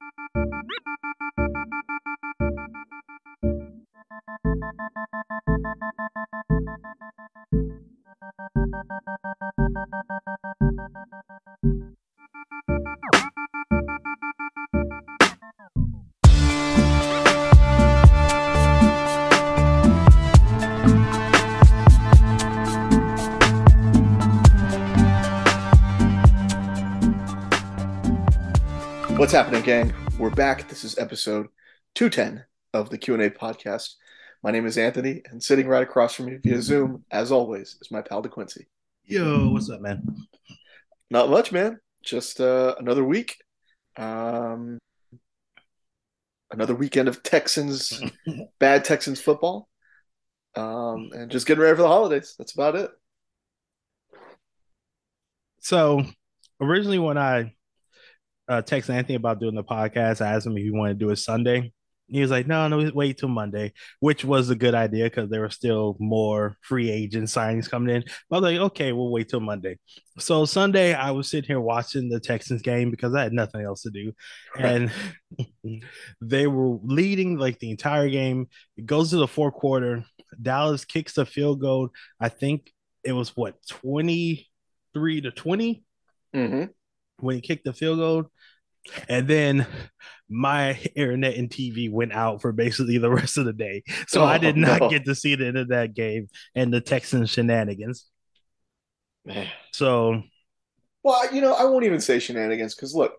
Música happening, gang? We're back. This is episode 210 of the Q&A podcast. My name is Anthony, and sitting right across from me via Zoom, as always, is my pal DeQuincy. Yo, what's up, man? Not much, man. Just uh, another week. Um, another weekend of Texans, bad Texans football. Um, and just getting ready for the holidays. That's about it. So, originally, when I uh, texted Anthony about doing the podcast, I asked him if he wanted to do it Sunday. He was like, "No, no, wait till Monday," which was a good idea because there were still more free agent signings coming in. But I was like, "Okay, we'll wait till Monday." So Sunday, I was sitting here watching the Texans game because I had nothing else to do, and they were leading like the entire game. It goes to the fourth quarter. Dallas kicks the field goal. I think it was what twenty three to 20 Mm-hmm. When he kicked the field goal. And then my internet and TV went out for basically the rest of the day. So Oh, I did oh, not no. get to see the end of that game and the Texans shenanigans. Man. So Well, you know, I won't even say shenanigans because look,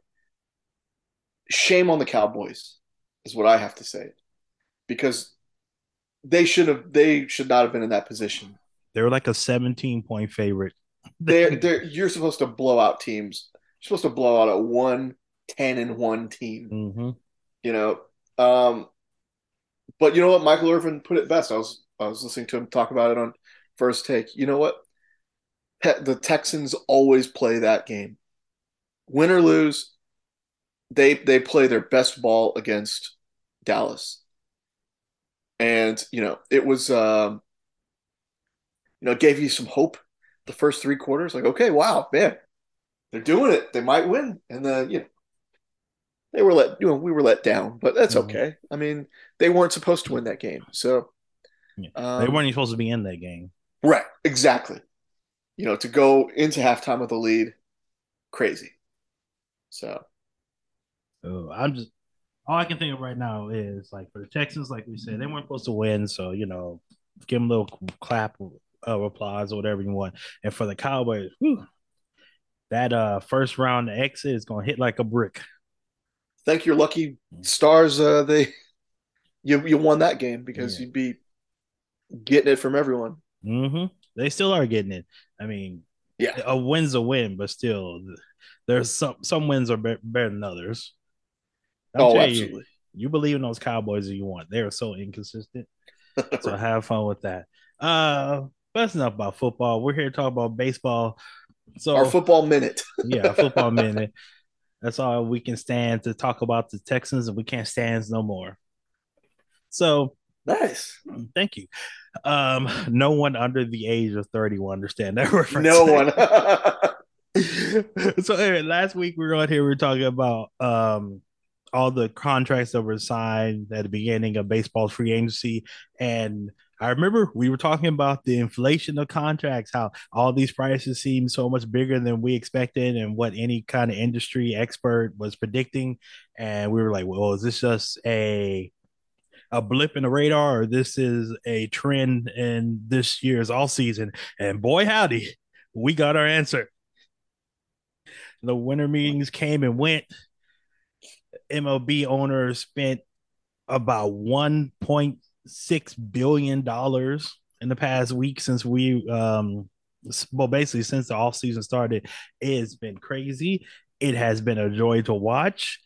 shame on the Cowboys is what I have to say because they should have they should not have been in that position. they were like a 17 point favorite. They're they're you're supposed to blow out teams. Supposed to blow out a one ten and one team. Mhm. You know, um, but you know what? Michael Irvin put it best. I was I was listening to him talk about it on First Take. You know what? The Texans always play that game, win or lose. They they play their best ball against Dallas, and you know it was um, you know it gave you some hope. The first three quarters, like okay, wow, man, they're doing it. They might win, and then you know they were let you know we were let down, but that's Mhm. okay. I mean, they weren't supposed to win that game, so Yeah. um, they weren't even supposed to be in that game. right, exactly. You know, to go into halftime with a lead, crazy. So So I'm just all I can think of right now is like for the Texans, like we said, they weren't supposed to win. So, you know, give them a little clap of applause or whatever you want. And for the Cowboys, whew, that uh first round exit is gonna hit like a brick. thank your lucky stars. Uh, they you you won that game because Yeah. you'd be getting it from everyone. hmm They still are getting it. I mean, Yeah. a win's a win, but still, there's some some wins are be- better than others. I'm oh, telling you, absolutely. you believe in those Cowboys if you want. They are so inconsistent. So have fun with that. Uh, but that's enough about football. We're here to talk about baseball. So Our football minute. yeah, football minute. That's all we can stand to talk about the Texans, and we can't stand no more. So Nice. thank you. Um, no one under the age of 30 will understand that reference. No one. so anyway, last week we were on here, we were talking about um all the contracts that were signed at the beginning of baseball's free agency. And I remember we were talking about the inflation of contracts, how all these prices seem so much bigger than we expected and what any kind of industry expert was predicting. And we were like, well, is this just a a blip in the radar or this is a trend in this year's all season? And boy howdy, we got our answer. The winter meetings came and went. MLB owners spent about one point six billion dollars in the past week since we um well basically since the off season started. It's been crazy. It has been a joy to watch,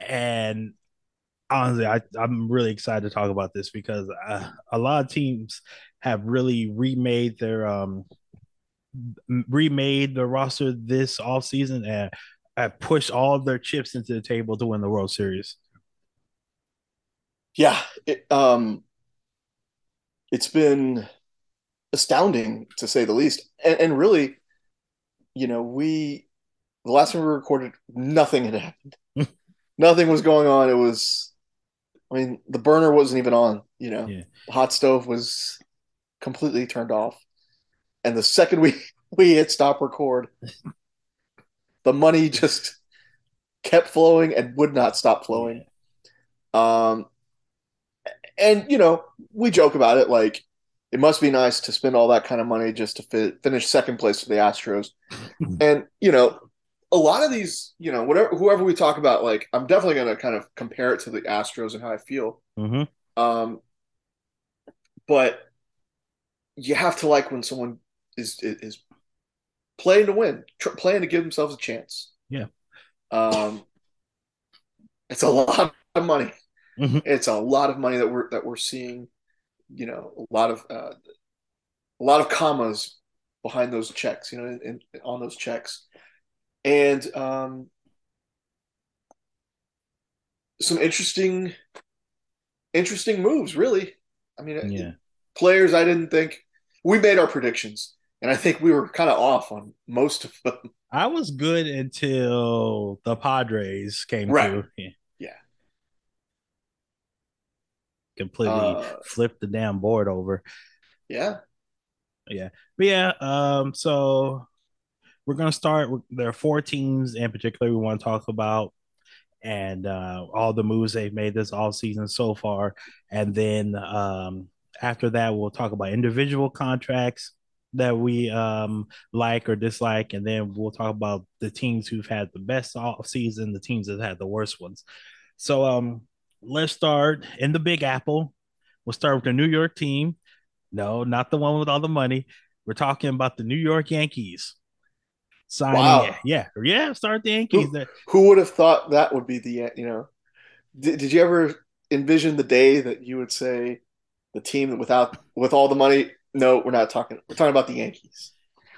and honestly, I, I'm really excited to talk about this because uh, a lot of teams have really remade their um remade the roster this off season and have pushed all of their chips into the table to win the World Series. yeah. It, um, it's been astounding to say the least, and, and really, you know, we the last time we recorded, nothing had happened. nothing was going on. It was, I mean, the burner wasn't even on. You know, Yeah. the hot stove was completely turned off. And the second we we hit stop record, the money just kept flowing and would not stop flowing. Um, and you know, we joke about it like it must be nice to spend all that kind of money just to fi- finish second place for the Astros. and you know, a lot of these, you know, whatever whoever we talk about, like I'm definitely going to kind of compare it to the Astros and how I feel. Mhm. Um, but you have to like when someone is is, is playing to win, tr- playing to give themselves a chance. Yeah. Um, it's a lot of money. Mhm. It's a lot of money that we're that we're seeing. You know, a lot of uh, a lot of commas behind those checks. You know, in, in, on those checks, and um, some interesting interesting moves. Really, I mean, Yeah. players I didn't think we made our predictions, and I think we were kind of off on most of them. I was good until the Padres came Right. through. Yeah. Yeah. Completely Uh, flipped the damn board over. Yeah, Yeah. But yeah, um, so we're gonna start. with- There are four teams in particular we want to talk about, and uh, all the moves they've made this all season so far. And then um, after that, we'll talk about individual contracts that we um, like or dislike, and then we'll talk about the teams who've had the best off season, the teams that had the worst ones. So um, let's start in the Big Apple. We'll start with the New York team. No, not the one with all the money. We're talking about the New York Yankees signing. Wow. Yeah, yeah. Start the Yankees. They're- who would have thought that would be the you know? Did, did you ever envision the day that you would say the team without with all the money? No, we're not talking. We're talking about the Yankees.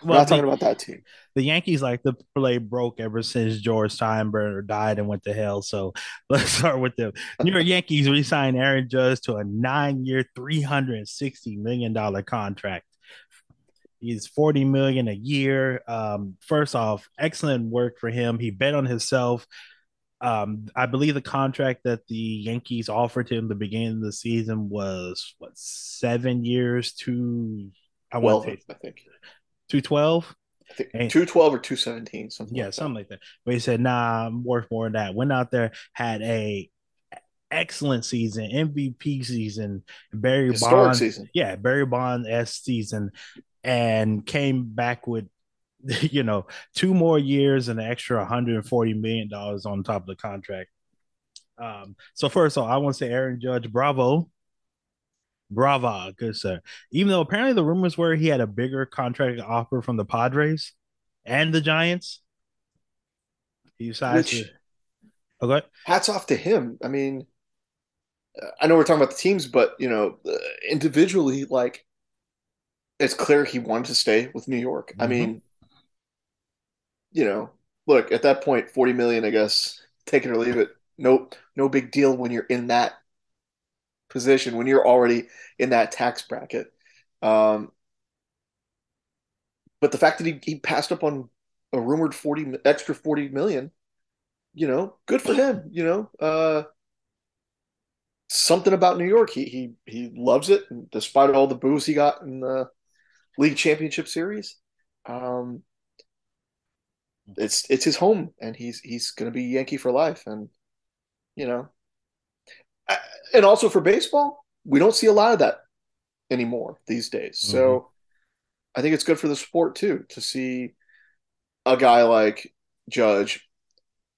Well, not talking about that team. the Yankees like the play broke ever since George Steinbrenner died and went to hell. So let's start with the New York Yankees re-signed Aaron Judge to a nine-year, three hundred and sixty million dollar contract. He's forty million a year. Um, first off, excellent work for him. He bet on himself. Um, I believe the contract that the Yankees offered him the beginning of the season was what seven years to I Well, want to I think two twelve. I two twelve or two seventeen, something. Yeah, like that. something like that. But he said, "Nah, I'm worth more than that." Went out there, had a excellent season, MVP season, Barry historic Bond, season. yeah, Barry Bond s season, and came back with, you know, two more years and an extra 140 million dollars on top of the contract. Um, so first of all, I want to say Aaron Judge, bravo. Brava, good sir. Even though apparently the rumors were he had a bigger contract offer from the Padres and the Giants. He decides Which- to. Okay. Hats off to him. I mean, I know we're talking about the teams, but you know, uh, individually, like it's clear he wanted to stay with New York. I Mhm. mean, you know, look at that point, forty million, I guess, take it or leave it. No, no big deal when you're in that position when you're already in that tax bracket. Um, but the fact that he, he passed up on a rumored 40 extra 40 million, you know, good for him, you know. Uh, something about New York. He he he loves it and despite all the boos he got in the league championship series. Um, it's it's his home and he's he's going to be Yankee for life and you know and also for baseball, we don't see a lot of that anymore these days. So I think it's good for the sport too to see a guy like Judge,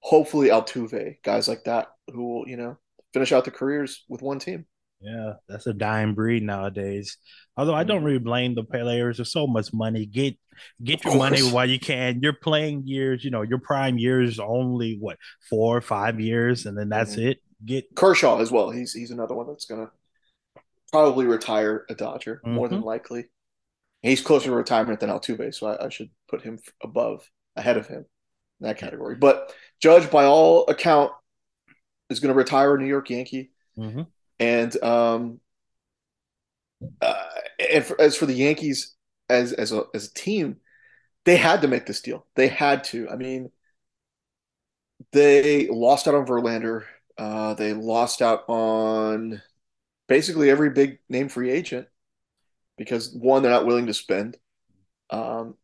hopefully Altuve, guys like that who will, you know, finish out their careers with one team. Yeah, that's a dying breed nowadays. Although I don't really blame the players. There's so much money. Get get your money while you can. Your playing years, you know, your prime years only what four or five years, and then that's Mhm. it. Get Kershaw as well. He's he's another one that's gonna probably retire a Dodger more than likely. He's closer to retirement than Altuve, so I, I should put him above, ahead of him in that category. But Judge, by all account, is going to retire a New York Yankee, Mhm. and um, uh, and for, as for the Yankees as as a as a team, they had to make this deal. They had to. I mean, they lost out on Verlander. Uh, they lost out on basically every big name free agent because one, they're not willing to spend. Um,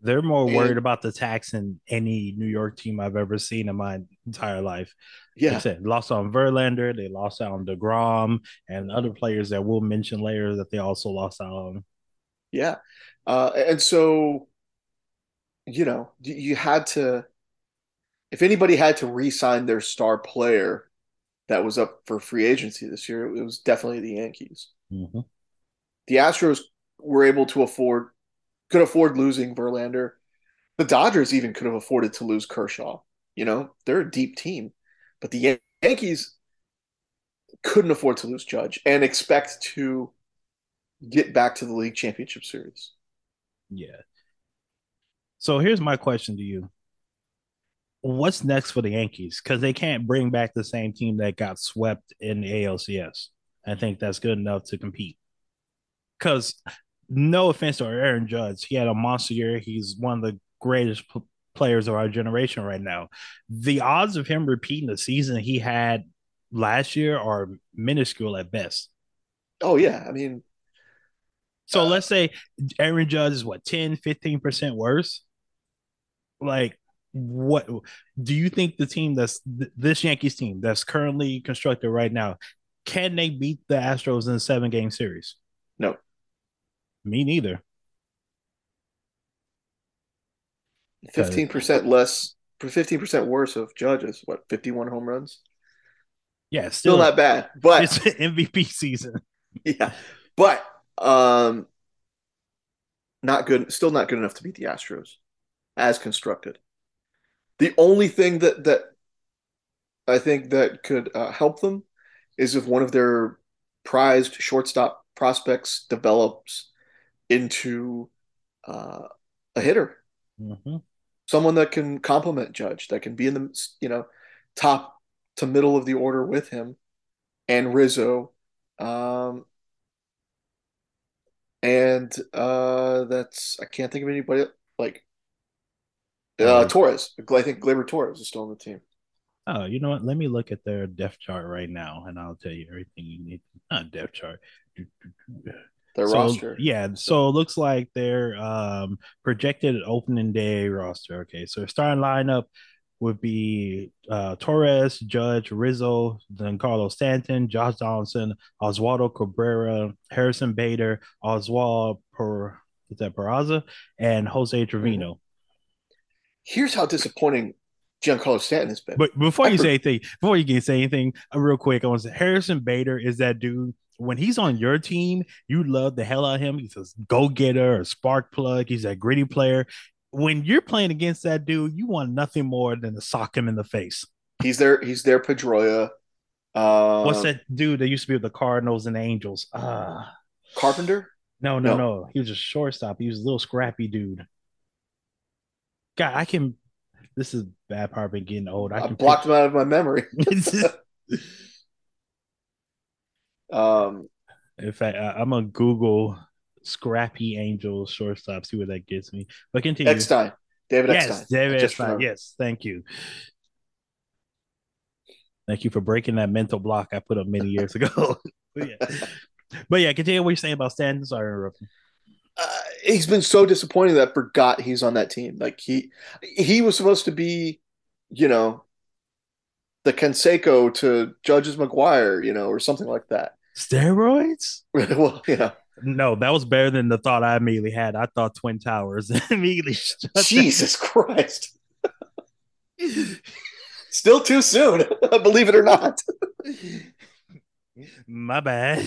They're more and worried about the tax than any New York team I've ever seen in my entire life. Like yeah, said, lost on Verlander, they lost out on DeGrom and other players that we'll mention later that they also lost out on. yeah. Uh, and so, you know, you had to, if anybody had to re sign their star player that was up for free agency this year, it was definitely the Yankees. Mm-hmm. The Astros were able to afford, could afford losing Verlander. The Dodgers even could have afforded to lose Kershaw. You know, they're a deep team, but the Yankees couldn't afford to lose Judge and expect to get back to the league championship series. Yeah. So here's my question to you. What's next for the Yankees? Because they can't bring back the same team that got swept in the ALCS. I think that's good enough to compete. Because no offense to Aaron Judge, he had a monster year. He's one of the greatest p- players of our generation right now. The odds of him repeating the season he had last year are minuscule at best. Oh yeah, I mean, So uh, let's say Aaron Judge is what 10, 15% worse. Like what do you think the team that's this Yankees team that's currently constructed right now can they beat the Astros in a seven game series? no, Me neither. Fifteen percent less, fifteen percent worse of Judges. What fifty one home runs? yeah, Still still not bad, but it's MVP season. yeah, but um, not good. Still not good enough to beat the Astros as constructed. The only thing that that I think that could uh, help them is if one of their prized shortstop prospects develops into uh, a hitter, Mm-hmm. someone that can complement Judge, that can be in the you know top to middle of the order with him and Rizzo, um, and uh, that's I can't think of anybody like uh, Uh, Torres. I think Gleyber Torres is still on the team. oh, you know what? Let me look at their depth chart right now, and I'll tell you everything you need. Not depth chart. Their So roster. yeah, so it looks like their um, projected opening day roster. Okay, so starting lineup would be uh, Torres, Judge, Rizzo, then Carlos Stanton, Josh Donaldson, Oswaldo Cabrera, Harrison Bader, Oswald Per is that Peraza, and Jose. Trevino. Here's how disappointing Giancarlo Stanton has been. But before I you for, say anything, before you can say anything, uh, real quick, I want to say Harrison Bader is that dude. When he's on your team, you love the hell out of him. He's a go getter, a spark plug. He's a gritty player. When you're playing against that dude, you want nothing more than to sock him in the face. he's there. he's there. Pedroia. What's Uh, that dude that used to be with the Cardinals and the Angels? Ah, Carpenter? no, no, No, no. He was a shortstop. He was a little scrappy dude. God, I can. This is bad part of getting old. I I blocked him out of my memory. Um, In fact, I, I'm gonna Google Scrappy Angels shortstop, see where that gets me. But continue. Eckstein, David Yes, Eckstein. David Eckstein. Yes, thank you. Thank you for breaking that mental block I put up many years ago. but yeah, but yeah, continue what you're saying about Stanton. Sorry, interrupting. He's been so disappointing that I forgot he's on that team. Like he he was supposed to be, you know, the Canseco to Judge's McGwire, you know, or something like that. Steroids? well, you know, No, that was better than the thought I immediately had. I thought Twin Towers immediately. Jesus Christ. Still too soon, believe it or not. My bad.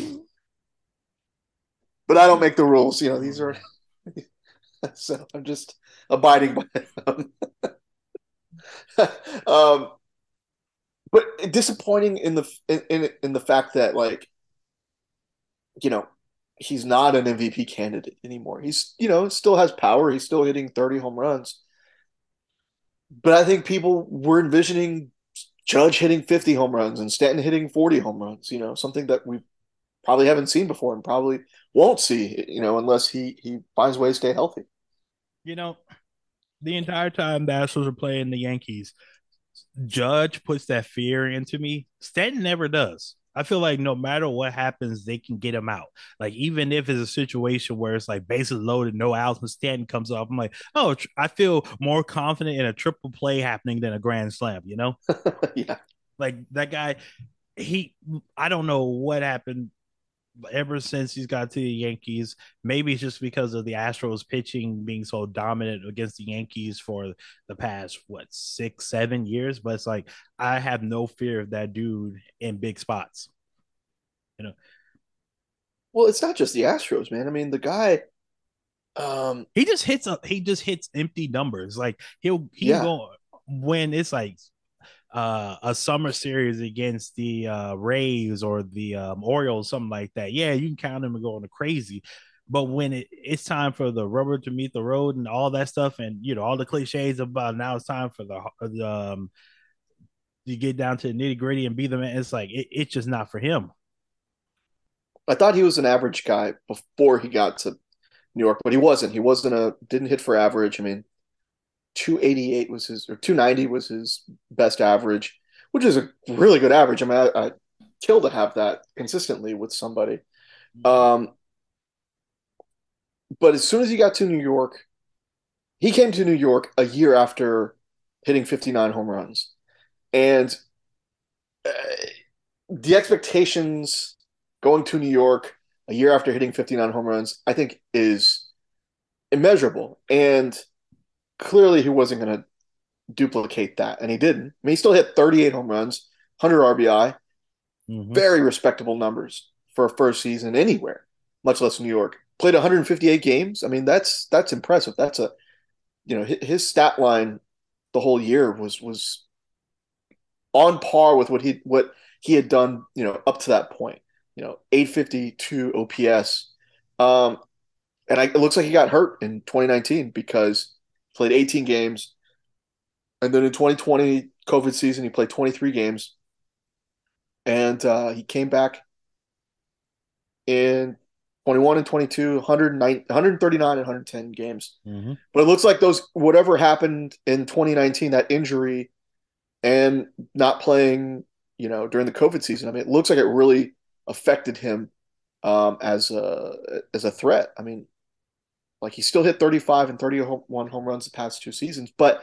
But I don't make the rules. You know, these are so I'm just abiding by them. um, but disappointing in the in, in in the fact that like you know he's not an MVP candidate anymore. He's you know still has power. He's still hitting 30 home runs. But I think people were envisioning Judge hitting 50 home runs and Stanton hitting 40 home runs, you know, something that we probably haven't seen before and probably won't see, you know, unless he he finds a way to stay healthy. You know, the entire time the Astros are playing the Yankees, Judge puts that fear into me. Stanton never does. I feel like no matter what happens, they can get him out. Like even if it's a situation where it's like bases loaded, no outs, and Stanton comes off, I'm like, oh, I feel more confident in a triple play happening than a grand slam. You know? yeah. Like that guy, he. I don't know what happened ever since he's got to the Yankees. Maybe it's just because of the Astros pitching being so dominant against the Yankees for the past what six, seven years. But it's like I have no fear of that dude in big spots. You know. Well, it's not just the Astros, man. I mean, the guy. Um, he just hits a, he just hits empty numbers. Like he'll he yeah. go when it's like uh, a summer series against the uh, Rays or the um, Orioles, something like that, yeah, you can count them and go on the crazy. But when it, it's time for the rubber to meet the road and all that stuff, and you know all the cliches about now it's time for the, the um, you get down to the nitty gritty and be the man. It's like it, it's just not for him. I thought he was an average guy before he got to New York, but he wasn't. He wasn't a didn't hit for average. I mean, 288 was his or 290 was his best average, which is a really good average. I mean, I, I kill to have that consistently with somebody. Um, but as soon as he got to New York, he came to New York a year after hitting 59 home runs, and uh, the expectations going to New York a year after hitting 59 home runs, I think, is immeasurable. And clearly he wasn't going to duplicate that, and he didn't. I mean, he still hit 38 home runs, 100 RBI, mm-hmm. very respectable numbers for a first season anywhere, much less New York. Played 158 games. I mean, that's that's impressive. That's a you know his stat line the whole year was was on par with what he what he had done you know up to that point. You know, 852 OPS. Um, and I, it looks like he got hurt in 2019 because played 18 games. And then in 2020, COVID season, he played 23 games. And uh, he came back in 21 and 22, 109, 139 and 110 games. Mm-hmm. But it looks like those, whatever happened in 2019, that injury and not playing, you know, during the COVID season, I mean, it looks like it really affected him um, as a as a threat. I mean, like he still hit 35 and 31 home runs the past two seasons, but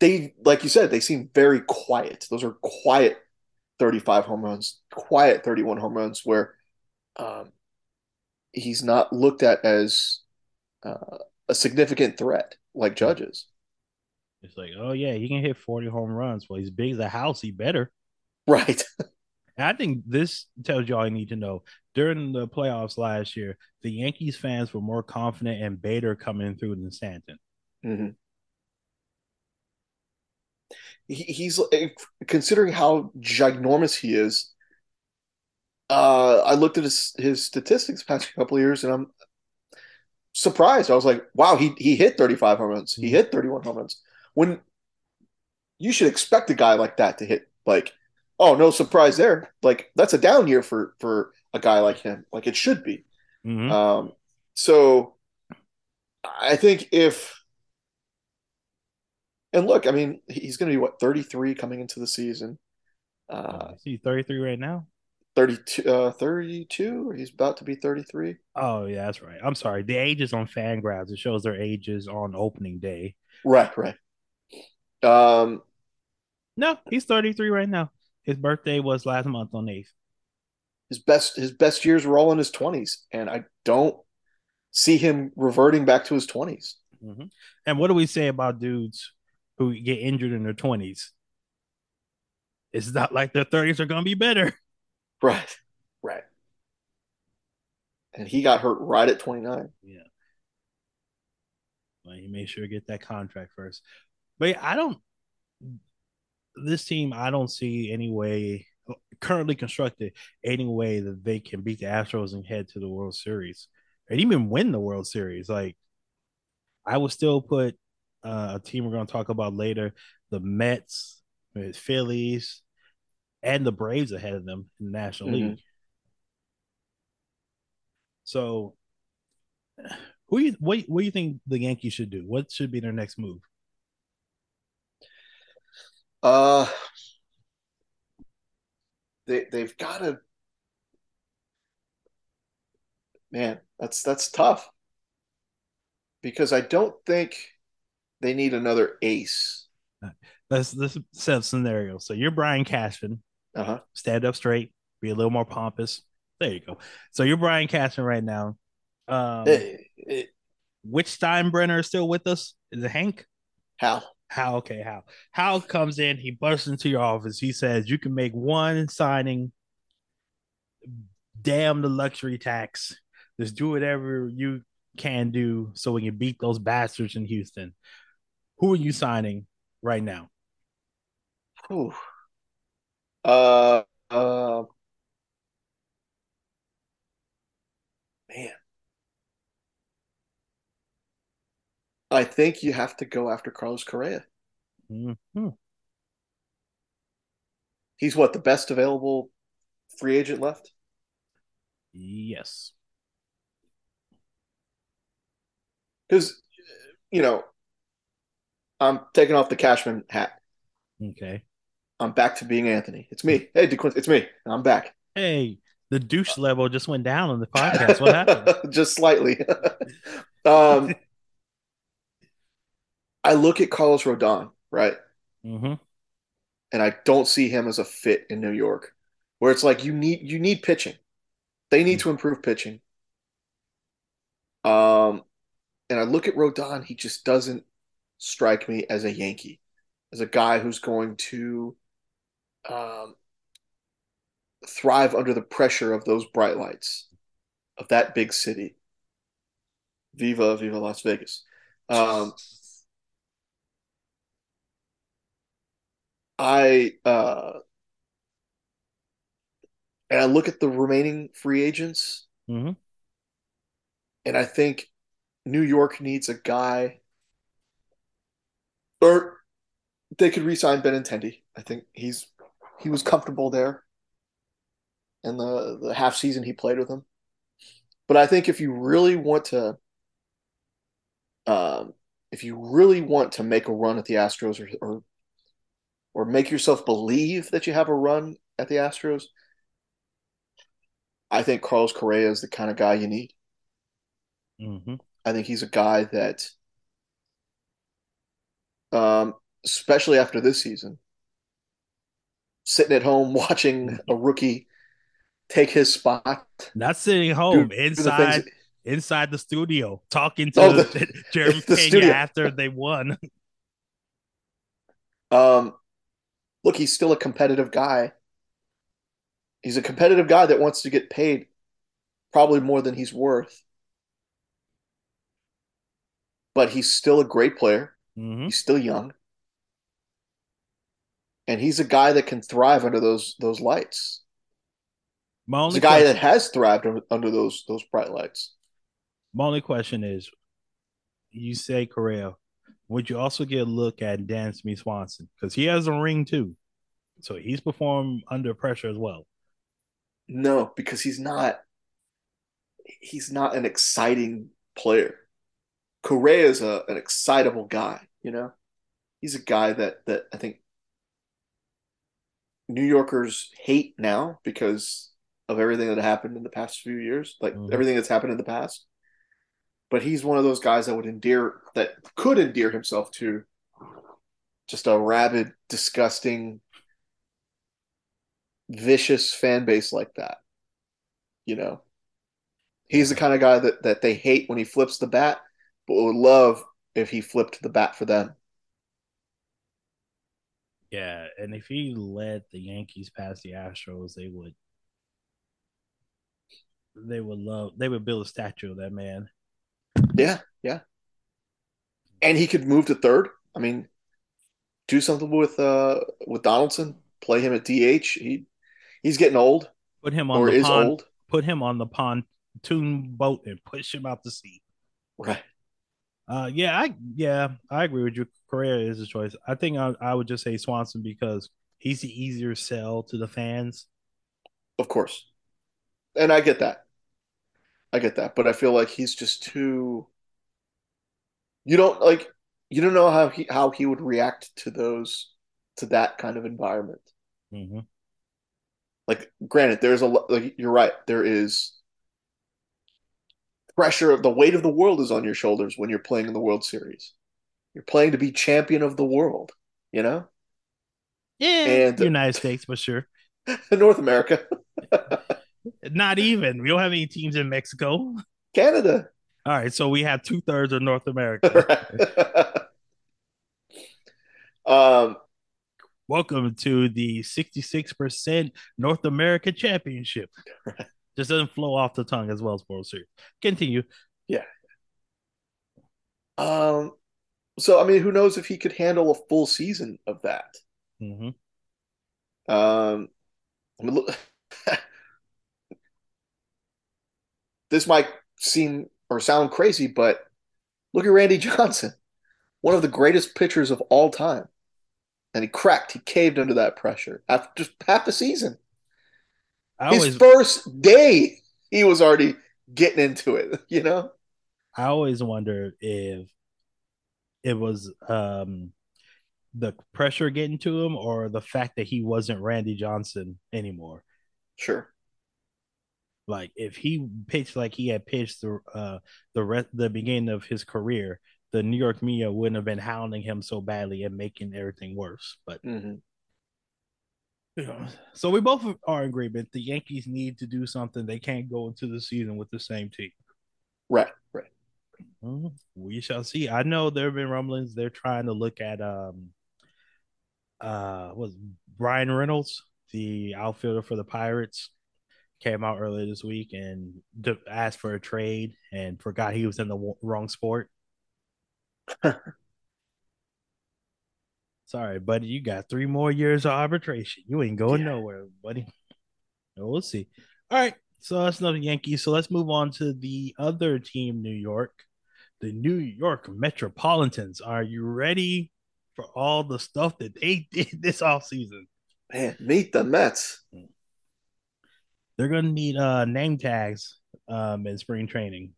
they, like you said, they seem very quiet. Those are quiet 35 home runs, quiet 31 home runs, where um, he's not looked at as uh, a significant threat like judges. It's like, oh yeah, he can hit 40 home runs. Well, he's big as a house. He better. Right. I think this tells you all you need to know. During the playoffs last year, the Yankees fans were more confident in Bader coming through than Stanton. Mm-hmm. He, he's considering how ginormous he is. Uh, I looked at his his statistics past couple of years, and I'm surprised. I was like, wow, he he hit 35 home runs. He mm-hmm. hit 31 home runs. When you should expect a guy like that to hit like oh, no surprise there. Like that's a down year for for a guy like him. Like it should be. Mm-hmm. Um, so I think if and look, I mean, he's going to be what 33 coming into the season. Uh, he's 33 right now. 32, uh, 32. He's about to be 33. Oh yeah, that's right. I'm sorry. The ages on fan Fangraphs. It shows their ages on opening day. Right, right. Um, no, he's 33 right now. His birthday was last month on eighth. His best his best years were all in his twenties, and I don't see him reverting back to his 20s mm-hmm. And what do we say about dudes who get injured in their twenties? It's not like their thirties are going to be better. Right, right. And he got hurt right at 29. Yeah. Well, he made sure to get that contract first. But I don't this team, I don't see any way currently constructed any way that they can beat the Astros and head to the World Series and even win the World Series. Like, I would still put uh, a team we're going to talk about later, the Mets, the Phillies, and the Braves ahead of them in the National mm-hmm. League. So, who you, what what do you think the Yankees should do? What should be their next move? Uh, they they've got to. Man, that's that's tough because I don't think they need another ace. Let's let's set scenario. So you're Brian Cashman. Uh-huh. Stand up straight. Be a little more pompous. There you go. So you're Brian Cashman right now. Um, It, it, which Steinbrenner is still with us? Is it Hank? Hal. Hal, okay, how how comes in, he busts into your office. He says, You can make one signing, damn the luxury tax. Just do whatever you can do so we can beat those bastards in Houston. Who are you signing right now? Whew. Uh, uh, man. I think you have to go after Carlos Correa. Mm-hmm. He's what the best available free agent left. Yes. Because you know, I'm taking off the Cashman hat. Okay. I'm back to being Anthony. It's me. Hey, DeQuint, it's me. I'm back. Hey, the douche level just went down on the podcast. What happened? Just slightly. um, I look at Carlos Rodon, right? Mm-hmm. And I don't see him as a fit in New York, where it's like you need you need pitching. They need to improve pitching. Um, and I look at Rodon, he just doesn't strike me as a Yankee, as a guy who's going to um, thrive under the pressure of those bright lights of that big city. Viva, viva Las Vegas. Um, I uh, and I look at the remaining free agents, mm-hmm. and I think New York needs a guy, or they could re-sign Benintendi. I think he's he was comfortable there, and the the half season he played with them. But I think if you really want to, um, if you really want to make a run at the Astros, or, or or make yourself believe that you have a run at the Astros, I think Carlos Correa is the kind of guy you need. Mm-hmm. I think he's a guy that, um, especially after this season, sitting at home watching a rookie take his spot. Not sitting home do- do the inside inside the studio talking to Oh, the- Jeremy the Pena studio. after they won. Um, look, he's still a competitive guy. He's a competitive guy that wants to get paid probably more than he's worth. But he's still a great player. Mm-hmm. He's still young. And he's a guy that can thrive under those those lights. My He's only a guy question, that has thrived under, under those those bright lights. my only question is, you say Correa, would you also get a look at Dansby Swanson because he has a ring too, so he's performed under pressure as well. No, because he's not he's not an exciting player. Correa is a, an excitable guy, you know? He's a guy that that I think New Yorkers hate now because of everything that happened in the past few years, like Mhm. everything that's happened in the past. But he's one of those guys that would endear that could endear himself to just a rabid, disgusting, vicious fan base like that. You know, he's the kind of guy that that they hate when he flips the bat, but would love if he flipped the bat for them. Yeah, and if he led the Yankees past the Astros, they would they would love they would build a statue of that man. Yeah, yeah. And he could move to third. I mean, do something with uh with Donaldson, play him at DH. He he's getting old Put him on or the is pond, old. put him on the pontoon boat and push him out to sea. Right. Uh, yeah, I yeah, I agree with you. Correa is a choice. I think I, I would just say Swanson because he's the easier sell to the fans. Of course. And I get that. I get that, but I feel like he's just too you don't like you don't know how he how he would react to those to that kind of environment. Mm-hmm. Like, granted, there's a like you're right. There is pressure. The weight of the world is on your shoulders when you're playing in the World Series. You're playing to be champion of the world. You know. Yeah, and the United States, but sure. North America. Not even. We don't have any teams in Mexico. Canada. All right, so we have two thirds of North America. um, Welcome to the 66% North America Championship. Right. Just doesn't flow off the tongue as well as World Series. Continue. Yeah. Um. So I mean, who knows if he could handle a full season of that? Mm-hmm. Um. I mean, look, this might seem or sound crazy, but look at Randy Johnson, one of the greatest pitchers of all time. And he cracked, he caved under that pressure after just half the season. I His always, first day, he was already getting into it, you know? I always wonder if it was um, the pressure getting to him or the fact that he wasn't Randy Johnson anymore. Sure. Like if he pitched like he had pitched the uh the rest the beginning of his career, the New York media wouldn't have been hounding him so badly and making everything worse. But mm-hmm. you know, so we both are in agreement. The Yankees need to do something. They can't go into the season with the same team. Right, right. Mm-hmm. We shall see. I know there have been rumblings. They're trying to look at um uh was Bryan Reynolds, the outfielder for the Pirates came out earlier this week and asked for a trade and forgot he was in the w- wrong sport. Sorry, buddy. You got three more years of arbitration. You ain't going yeah. nowhere, buddy. We'll see. All right. So that's another Yankees. So let's move on to the other team, New York. The New York Metropolitans. Are you ready for all the stuff that they did this offseason? Man, meet the Mets. Hmm they're going to need uh, name tags um, in spring training.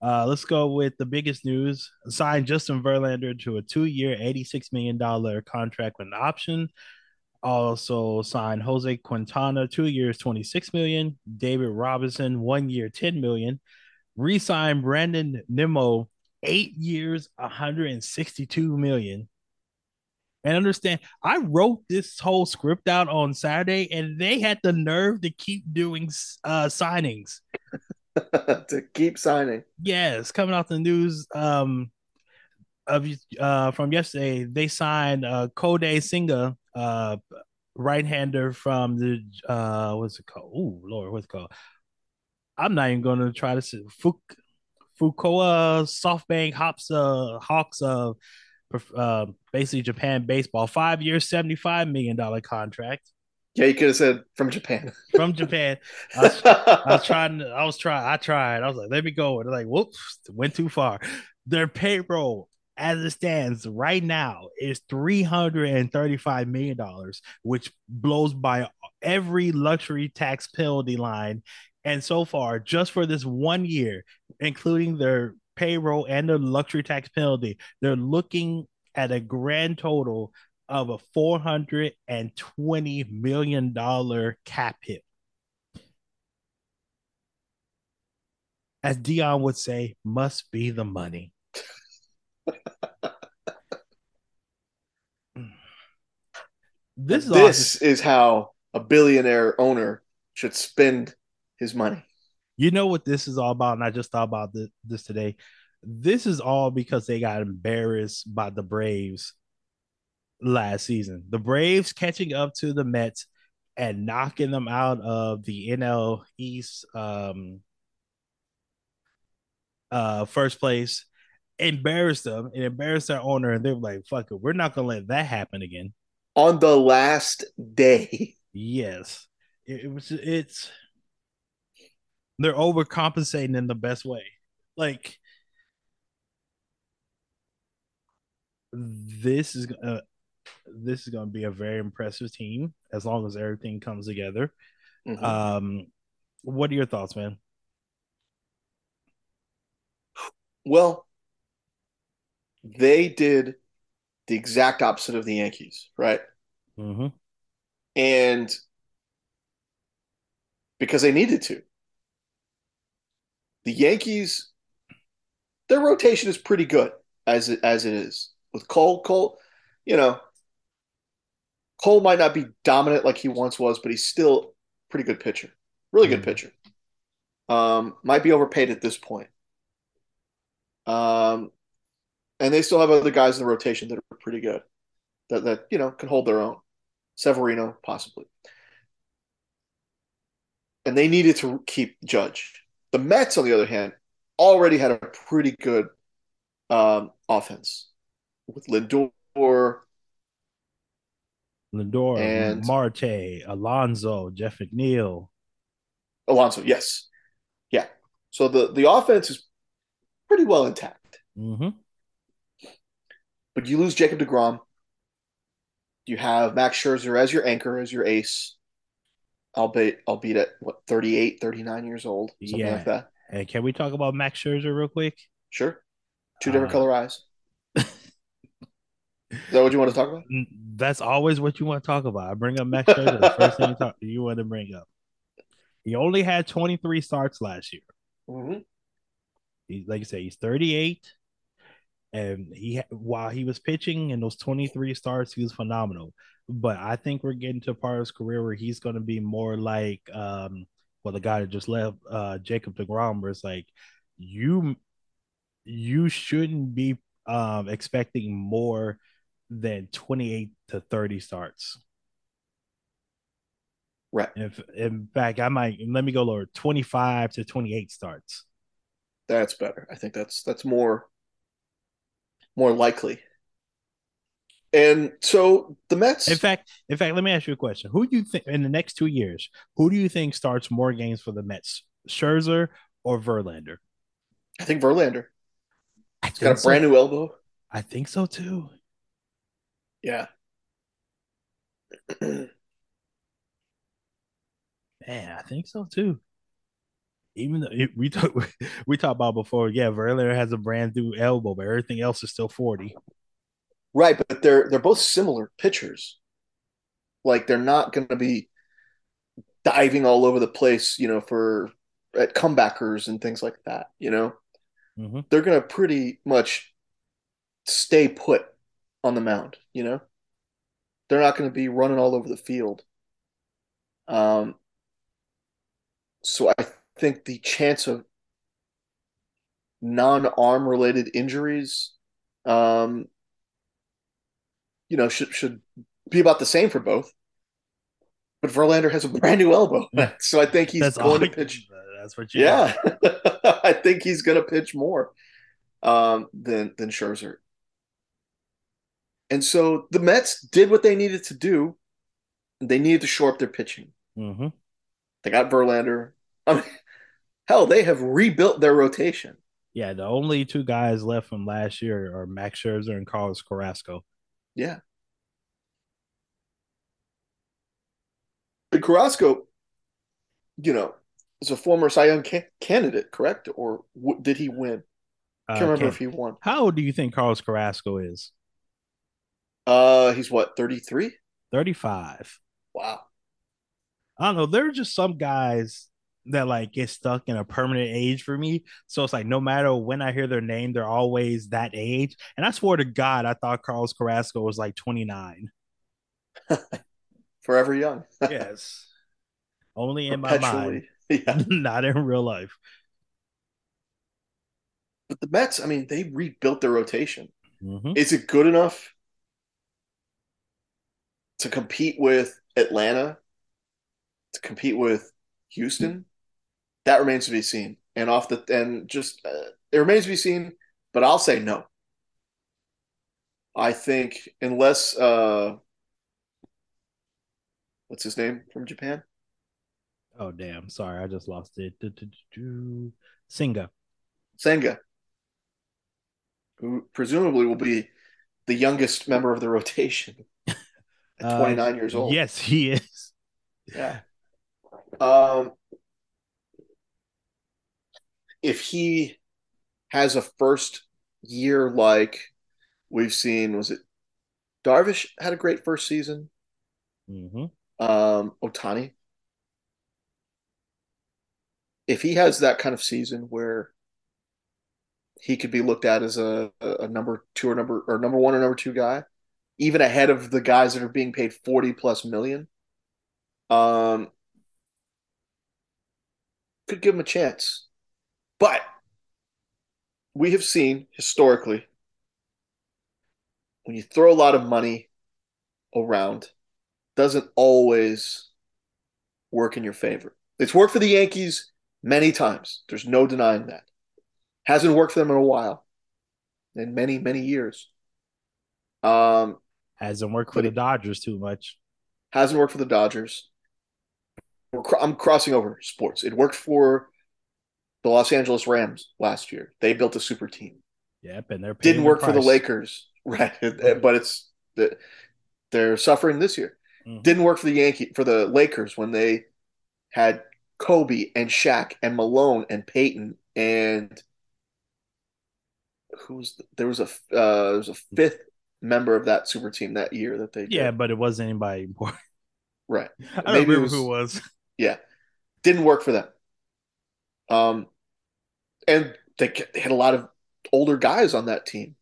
Uh, let's go with the biggest news. Signed Justin Verlander to a two-year, $86 million contract with an option. Also signed Jose Quintana, two years, 26 million. David Robertson, one year, 10 million. Resigned Brandon Nimmo, eight years, 162 million and understand I wrote this whole script out on Saturday and they had the nerve to keep doing uh signings. to keep signing. Yes, coming off the news um of uh from yesterday, they signed uh Kodai Senga, uh right-hander from the uh what's it called? Oh Lord, what's it called? I'm not even gonna try to say Fuk Fukuoka SoftBank Hops uh Hawks uh uh, basically Japan baseball, five years, $75 million contract. Yeah, you could have said from Japan. from Japan. I was, I was, trying, I was trying, I tried. I was like, let me go. And they're like, whoops, went too far. Their payroll as it stands right now is $335 million, which blows by every luxury tax penalty line. And so far, just for this one year, including their payroll and the luxury tax penalty, they're looking at a grand total of a $420 million cap hit. As Deion would say, must be the money. this is, this is how a billionaire owner should spend his money. You know what this is all about, and I just thought about this, this today. This is all because they got embarrassed by the Braves last season. The Braves catching up to the Mets and knocking them out of the NL East um, uh, first place, embarrassed them and embarrassed their owner, and they're like, "Fuck it, we're not gonna let that happen again." On the last day, yes, it, it was. It's they're overcompensating in the best way. Like this is uh, this is going to be a very impressive team as long as everything comes together. Mm-hmm. Um, what are your thoughts, man? Well, they did the exact opposite of the Yankees, right? Mm-hmm. And because they needed to. The Yankees, their rotation is pretty good as it as it is. With Cole, Cole, you know, Cole might not be dominant like he once was, but he's still pretty good pitcher. Really good mm-hmm. pitcher. Um, might be overpaid at this point. Um, and they still have other guys in the rotation that are pretty good, that that you know can hold their own. Severino possibly, and they needed to keep Judge. The Mets, on the other hand, already had a pretty good um, offense with Lindor, Lindor, and Marte, Alonso, Jeff McNeil. Alonso, yes, yeah. So the the offense is pretty well intact. Mm-hmm. But you lose Jacob deGrom. You have Max Scherzer as your anchor, as your ace. Albeit, albeit at what 38, 39 years old, something yeah. like that. Hey, can we talk about Max Scherzer real quick? Sure. Two different uh, color eyes. Is that what you want to talk about? That's always what you want to talk about. I bring up Max Scherzer. the first thing you, talk, you want to bring up. He only had 23 starts last year. Mm-hmm. He, like you say, he's 38. And he while he was pitching in those 23 starts, he was phenomenal. But I think we're getting to a part of his career where he's going to be more like um, well, the guy that just left, uh, Jacob deGrom, where it's like you you shouldn't be um, expecting more than 28 to 30 starts. Right. If in fact I might let me go lower 25 to 28 starts. That's better. I think that's that's more more likely. And so the Mets. In fact, in fact, let me ask you a question: Who do you think in the next two years? Who do you think starts more games for the Mets, Scherzer or Verlander? I think Verlander. I He's got a so. brand new elbow. I think so too. Yeah. Man, I think so too. Even though we talk, we talked about before, yeah, Verlander has a brand new elbow, but everything else is still forty. Right, but they're they're both similar pitchers. Like they're not going to be diving all over the place, you know, for at comebackers and things like that. You know, mm-hmm. they're going to pretty much stay put on the mound. You know, they're not going to be running all over the field. Um, so I think the chance of non-arm related injuries um, you know, should should be about the same for both. But Verlander has a brand new elbow, so I think he's that's going to pitch. That's what you. Yeah, I think he's going to pitch more um, than than Scherzer. And so the Mets did what they needed to do. They needed to shore up their pitching. Mm-hmm. They got Verlander. I mean, hell, they have rebuilt their rotation. Yeah, the only two guys left from last year are Max Scherzer and Carlos Carrasco. Yeah. And Carrasco, you know, is a former Cy Young ca- candidate, correct? Or w- did he win? I can't uh, remember if he won. How old do you think Carlos Carrasco is? Uh, he's what, 33? 35. Wow. I don't know. There are just some guys that like get stuck in a permanent age for me. So it's like no matter when I hear their name, they're always that age. And I swore to God, I thought Carlos Carrasco was like 29. Forever young. yes. Only in my mind. Yeah. Not in real life. But the Mets, I mean, they rebuilt their rotation. Mm-hmm. Is it good enough to compete with Atlanta? To compete with Houston? That remains to be seen. And off the and just uh, it remains to be seen. But I'll say no. I think unless uh, what's his name from Japan? Oh damn! Sorry, I just lost it. Senga. Senga, who presumably will be the youngest member of the rotation at uh, 29 uh, years old. Yes, he is. Yeah. Um, if he has a first year like we've seen, was it Darvish had a great first season. Mm-hmm. Um, Ohtani, if he has that kind of season where he could be looked at as a, a number two or number or number one or number two guy, even ahead of the guys that are being paid forty plus million. Um, could give him a chance, but we have seen historically when you throw a lot of money around, doesn't always work in your favor. It's worked for the Yankees many times. There's no denying that. Hasn't worked for them in a while, in many many years. Um, hasn't worked for the Dodgers too much. Hasn't worked for the Dodgers. I'm crossing over sports. It worked for the Los Angeles Rams last year. They built a super team. Yep, and they're didn't work the for the Lakers, right? But it's they're suffering this year. Mm-hmm. Didn't work for the Yankee for the Lakers when they had Kobe and Shaq and Malone and Peyton and who's the, there was a uh, there was a fifth member of that super team that year that they did. yeah, but it wasn't anybody important. Right. I don't Maybe remember was, who it was. Yeah, didn't work for them. Um, and they, they had a lot of older guys on that team.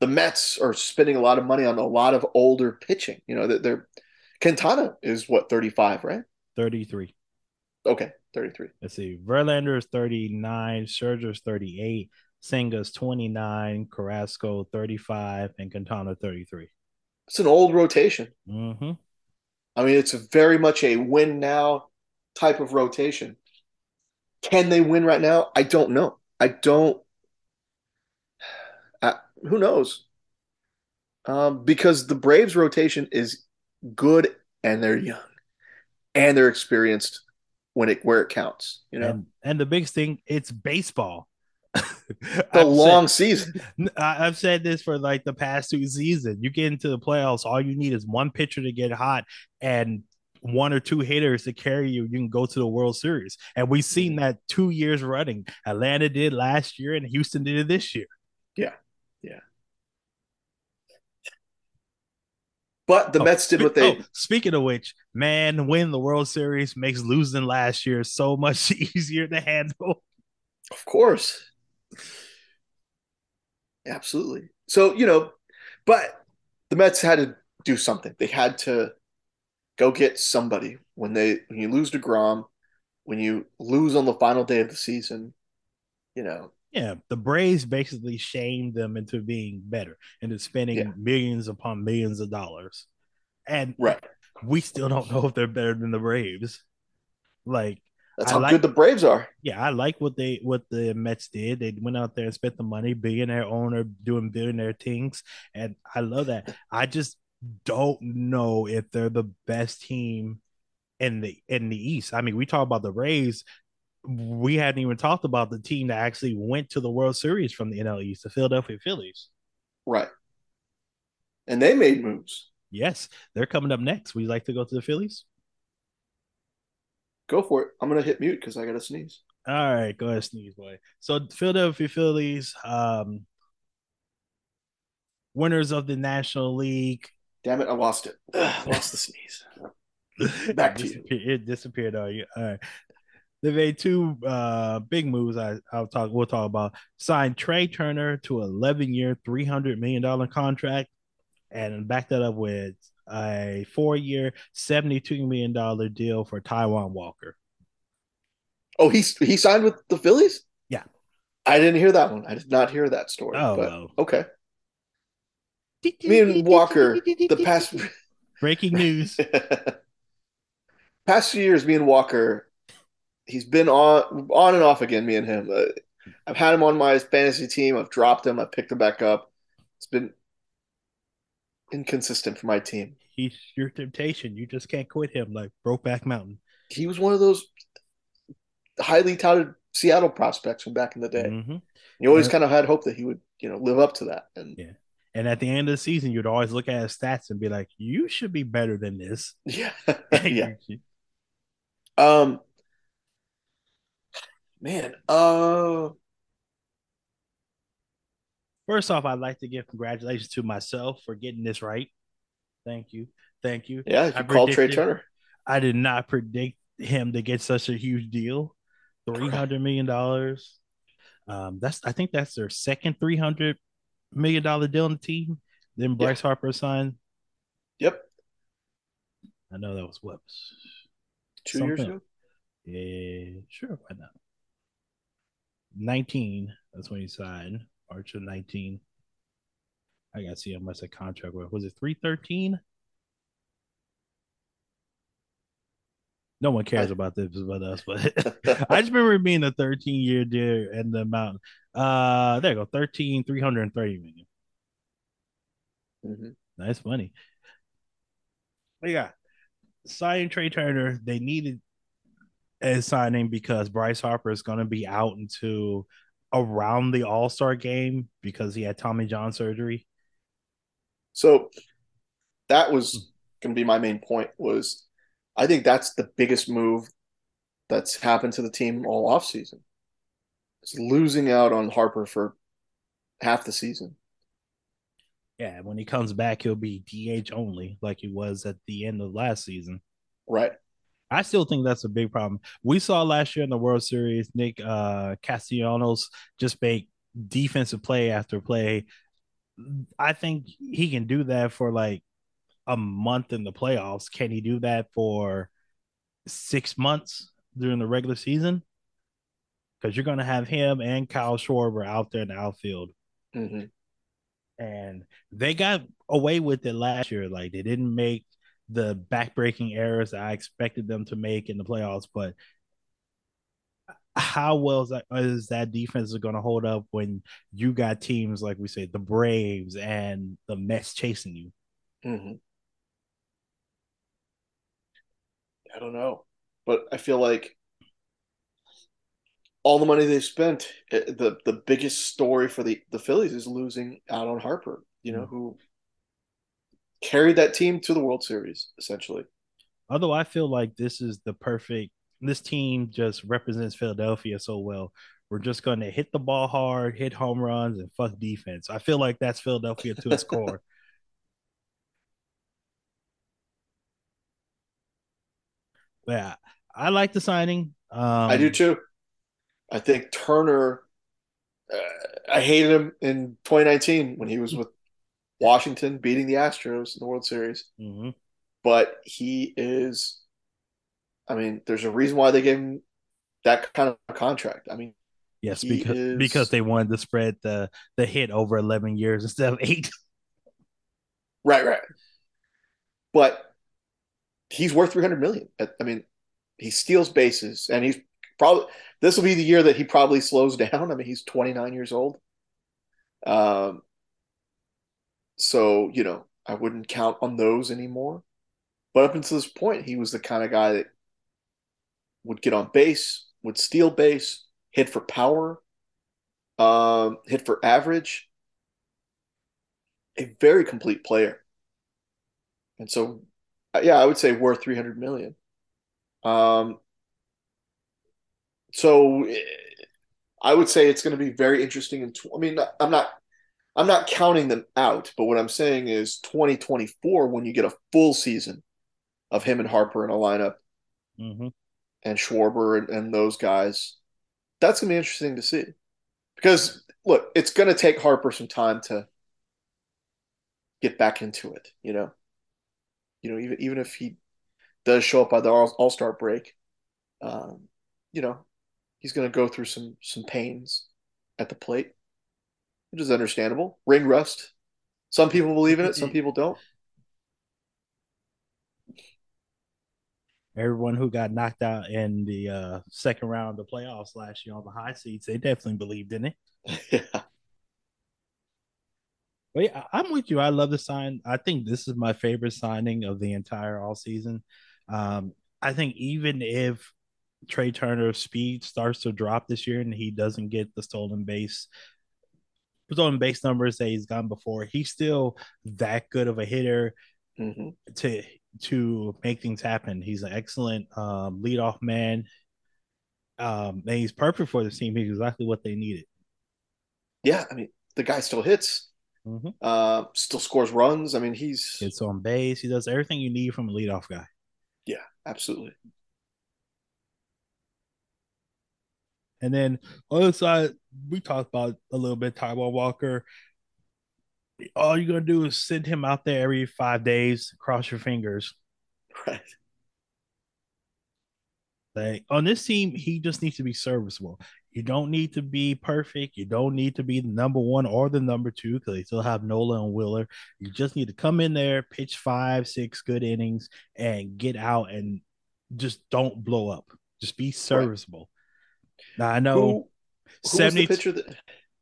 The Mets are spending a lot of money on a lot of older pitching. You know, they're Quintana is what thirty five, right? Thirty three. Okay, thirty three. Let's see. Verlander is thirty nine. Scherzer's thirty eight. Senga's twenty nine. Carrasco thirty five, and Quintana thirty three. It's an old rotation. Mm-hmm. I mean, it's very much a win now type of rotation. Can they win right now? I don't know. I don't. Uh, who knows? Um, because the Braves rotation is good and they're young and they're experienced when it where it counts. You know, and, and the biggest thing, it's baseball. the long said, season. I've said this for like the past two seasons. You get into the playoffs, all you need is one pitcher to get hot, and one or two hitters to carry you, you can go to the World Series. And we've seen mm-hmm. that two years running. Atlanta did last year, and Houston did it this year. Yeah, yeah. But the oh, Mets did what they. Oh, speaking of which, man, win the World Series makes losing last year so much easier to handle. Of course. Absolutely. So, you know, but the Mets had to do something. They had to go get somebody when they when you lose deGrom, when you lose on the final day of the season, you know. Yeah, the Braves basically shamed them into being better into spending yeah. millions upon millions of dollars. And right. we still don't know if they're better than the Braves. Like that's I how like, good the Braves are. Yeah, I like what they what the Mets did. They went out there and spent the money, billionaire owner doing billionaire things, and I love that. I just don't know if they're the best team in the in the East. I mean, we talk about the Rays. We hadn't even talked about the team that actually went to the World Series from the NL East, the Philadelphia Phillies. Right. And they made moves. Yes, they're coming up next. Would you like to go to the Phillies? Go for it. I'm gonna hit mute because I gotta sneeze. All right, go ahead, sneeze, boy. So Philadelphia Phillies, um, winners of the National League, Damn it, I lost it. Ugh, lost the sneeze. Back to you. It disappeared on you. All right. They made two uh, big moves. I, I'll talk. We'll talk about signed Trea Turner to 11 year, 300 million dollar contract, and back that up with a four year, 72 million dollar deal for Taijuan Walker. Oh, he he signed with the Phillies. Yeah, I didn't hear that one. I did not hear that story. Oh, well. okay me and Walker, the past breaking news. past few years, me and Walker, he's been on on and off again. Me and him. Uh, I've had him on my fantasy team. I've dropped him. I've picked him back up. It's been inconsistent for my team. He's your temptation. You just can't quit him like Brokeback Mountain. He was one of those highly touted Seattle prospects from back in the day. Mm-hmm. You always yeah. kind of had hope that he would, you know, live up to that. And yeah. And at the end of the season, you'd always look at his stats and be like, "You should be better than this." Yeah, yeah. um, man. Uh, first off, I'd like to give congratulations to myself for getting this right. Thank you. Thank you. Yeah, you called Trea Turner. I did not predict him to get such a huge deal. Three hundred million dollars. Um, that's I think that's their second three hundred million dollar deal on the team. Then Bryce yeah. Harper signed. Yep. I know that was what two years ago. Yeah, sure, why not? Nineteen. That's when he signed. March of nineteen. I gotta see how much the contract was. Was it three thirteen? No one cares about this but us, but I just remember being a 13 year deal and the amount. Uh, there you go, 13, 330 million. Mm-hmm. Nice money. But yeah, signing Trea Turner, they needed a signing because Bryce Harper is going to be out into around the All Star game because he had Tommy John surgery. So that was going to be my main point. Was I think that's the biggest move that's happened to the team all offseason. It's losing out on Harper for half the season. Yeah, when he comes back, he'll be DH only, like he was at the end of last season. Right. I still think that's a big problem. We saw last year in the World Series, Nick uh, Castellanos just make defensive play after play. I think he can do that for like a month in the playoffs. Can he do that for six months during the regular season? Because you're going to have him and Kyle Schwarber out there in the outfield. Mm-hmm. And they got away with it last year. Like they didn't make the backbreaking errors I expected them to make in the playoffs, but how well is that, is that defense is going to hold up when you got teams like we say the Braves and the Mets chasing you? Mm-hmm. I don't know, but I feel like all the money they've spent, eh, the the biggest story for the the Phillies is losing out on Harper. You know, mm-hmm. who carried that team to the World Series essentially. Although I feel like this is the perfect. This team just represents Philadelphia so well. We're just going to hit the ball hard, hit home runs, and fuck defense. I feel like that's Philadelphia to its core. Yeah, I like the signing. Um, I do too. I think Turner. Uh, I hated him in 2019 when he was with Washington beating the Astros in the World Series. Mm-hmm. But he is. I mean, there's a reason why they gave him that kind of contract. I mean, yes, because is... because they wanted to spread the the hit over 11 years instead of eight. Right, right. But he's worth 300 million. I mean, he steals bases and he's probably this will be the year that he probably slows down. I mean, he's 29 years old. Um so, you know, I wouldn't count on those anymore. But up until this point, he was the kind of guy that would get on base, would steal base, hit for power, um, hit for average. A very complete player. And so yeah, I would say worth 300 million. Um, so I would say it's going to be very interesting. In tw- I mean, I'm not, I'm not counting them out, but what I'm saying is 2024 when you get a full season of him and Harper in a lineup, mm-hmm. and Schwarber and, and those guys, that's going to be interesting to see. Because look, it's going to take Harper some time to get back into it. You know, you know, even even if he does show up by the All Star break, um, you know, he's going to go through some some pains at the plate, which is understandable. Ring rust. Some people believe in it. Some people don't. Everyone who got knocked out in the uh, second round of the playoffs last year on the high seats, they definitely believed in it. yeah. But yeah, I'm with you. I love the sign. I think this is my favorite signing of the entire all season. Um, I think even if Trea Turner's speed starts to drop this year and he doesn't get the stolen base stolen base numbers that he's gotten before, he's still that good of a hitter mm-hmm. to to make things happen. He's an excellent um, leadoff man. Um, and he's perfect for the team. He's exactly what they needed. Yeah, I mean, the guy still hits. Mhm. Uh, still scores runs. I mean, he's it's on base. He does everything you need from a leadoff guy. yeah, absolutely. And then other side, we talked about a little bit Taijuan Walker. All you're gonna do is send him out there every five days. Cross your fingers. Right. Like on this team, he just needs to be serviceable. You don't need to be perfect. You don't need to be the number one or the number two because they still have Nola and Wheeler. You just need to come in there, pitch five, six good innings, and get out and just don't blow up. Just be serviceable. Now I know Who, who was the 70 pitcher that?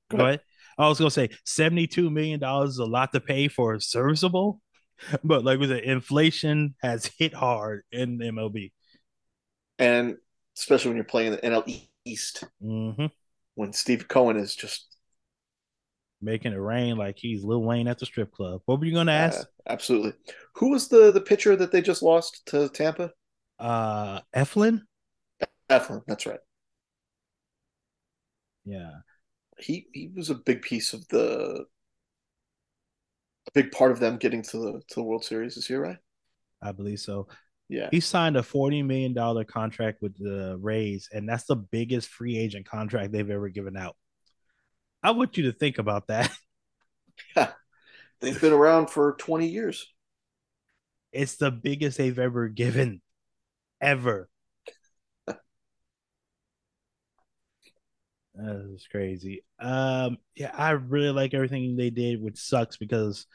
Go ahead. I was gonna say seventy-two million dollars is a lot to pay for serviceable, but like with the inflation has hit hard in MLB. And especially when you're playing the NL East, hmm when Steve Cohen is just Making it rain like he's Lil Wayne at the strip club. What were you gonna uh, ask? absolutely. Who was the the pitcher that they just lost to Tampa? Uh, Eflin. Eflin. That's right. Yeah, He he was a big piece of the a big part of them getting to the to the World Series this year, right? I believe so. Yeah. He signed a forty million dollar contract with the Rays, and that's the biggest free agent contract they've ever given out. I want you to think about that. They've been around for 20 years. It's the biggest they've ever given, ever. That's crazy. Um, yeah, I really like everything they did, which sucks because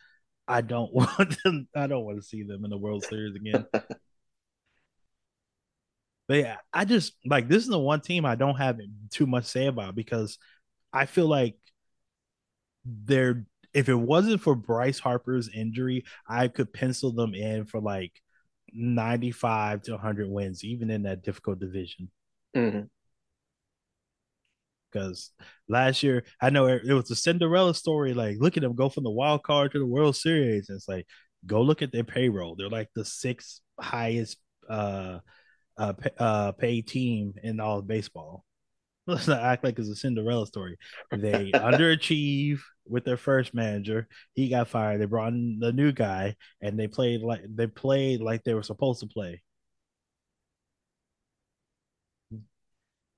I don't want them. I don't want to see them in the World Series again. But yeah, I just like this is the one team I don't have too much say about because I feel like they're if it wasn't for Bryce Harper's injury, I could pencil them in for like 95 to 100 wins, even in that difficult division. Mhm. Because last year, I know it, it was a Cinderella story. Like, look at them go from the wild card to the World Series. And it's like, go look at their payroll. They're like the sixth highest uh, uh, pay, uh, paid team in all of baseball. Let's not act like it's a Cinderella story. They underachieve with their first manager. He got fired. They brought in the new guy, and they played like they played like they were supposed to play.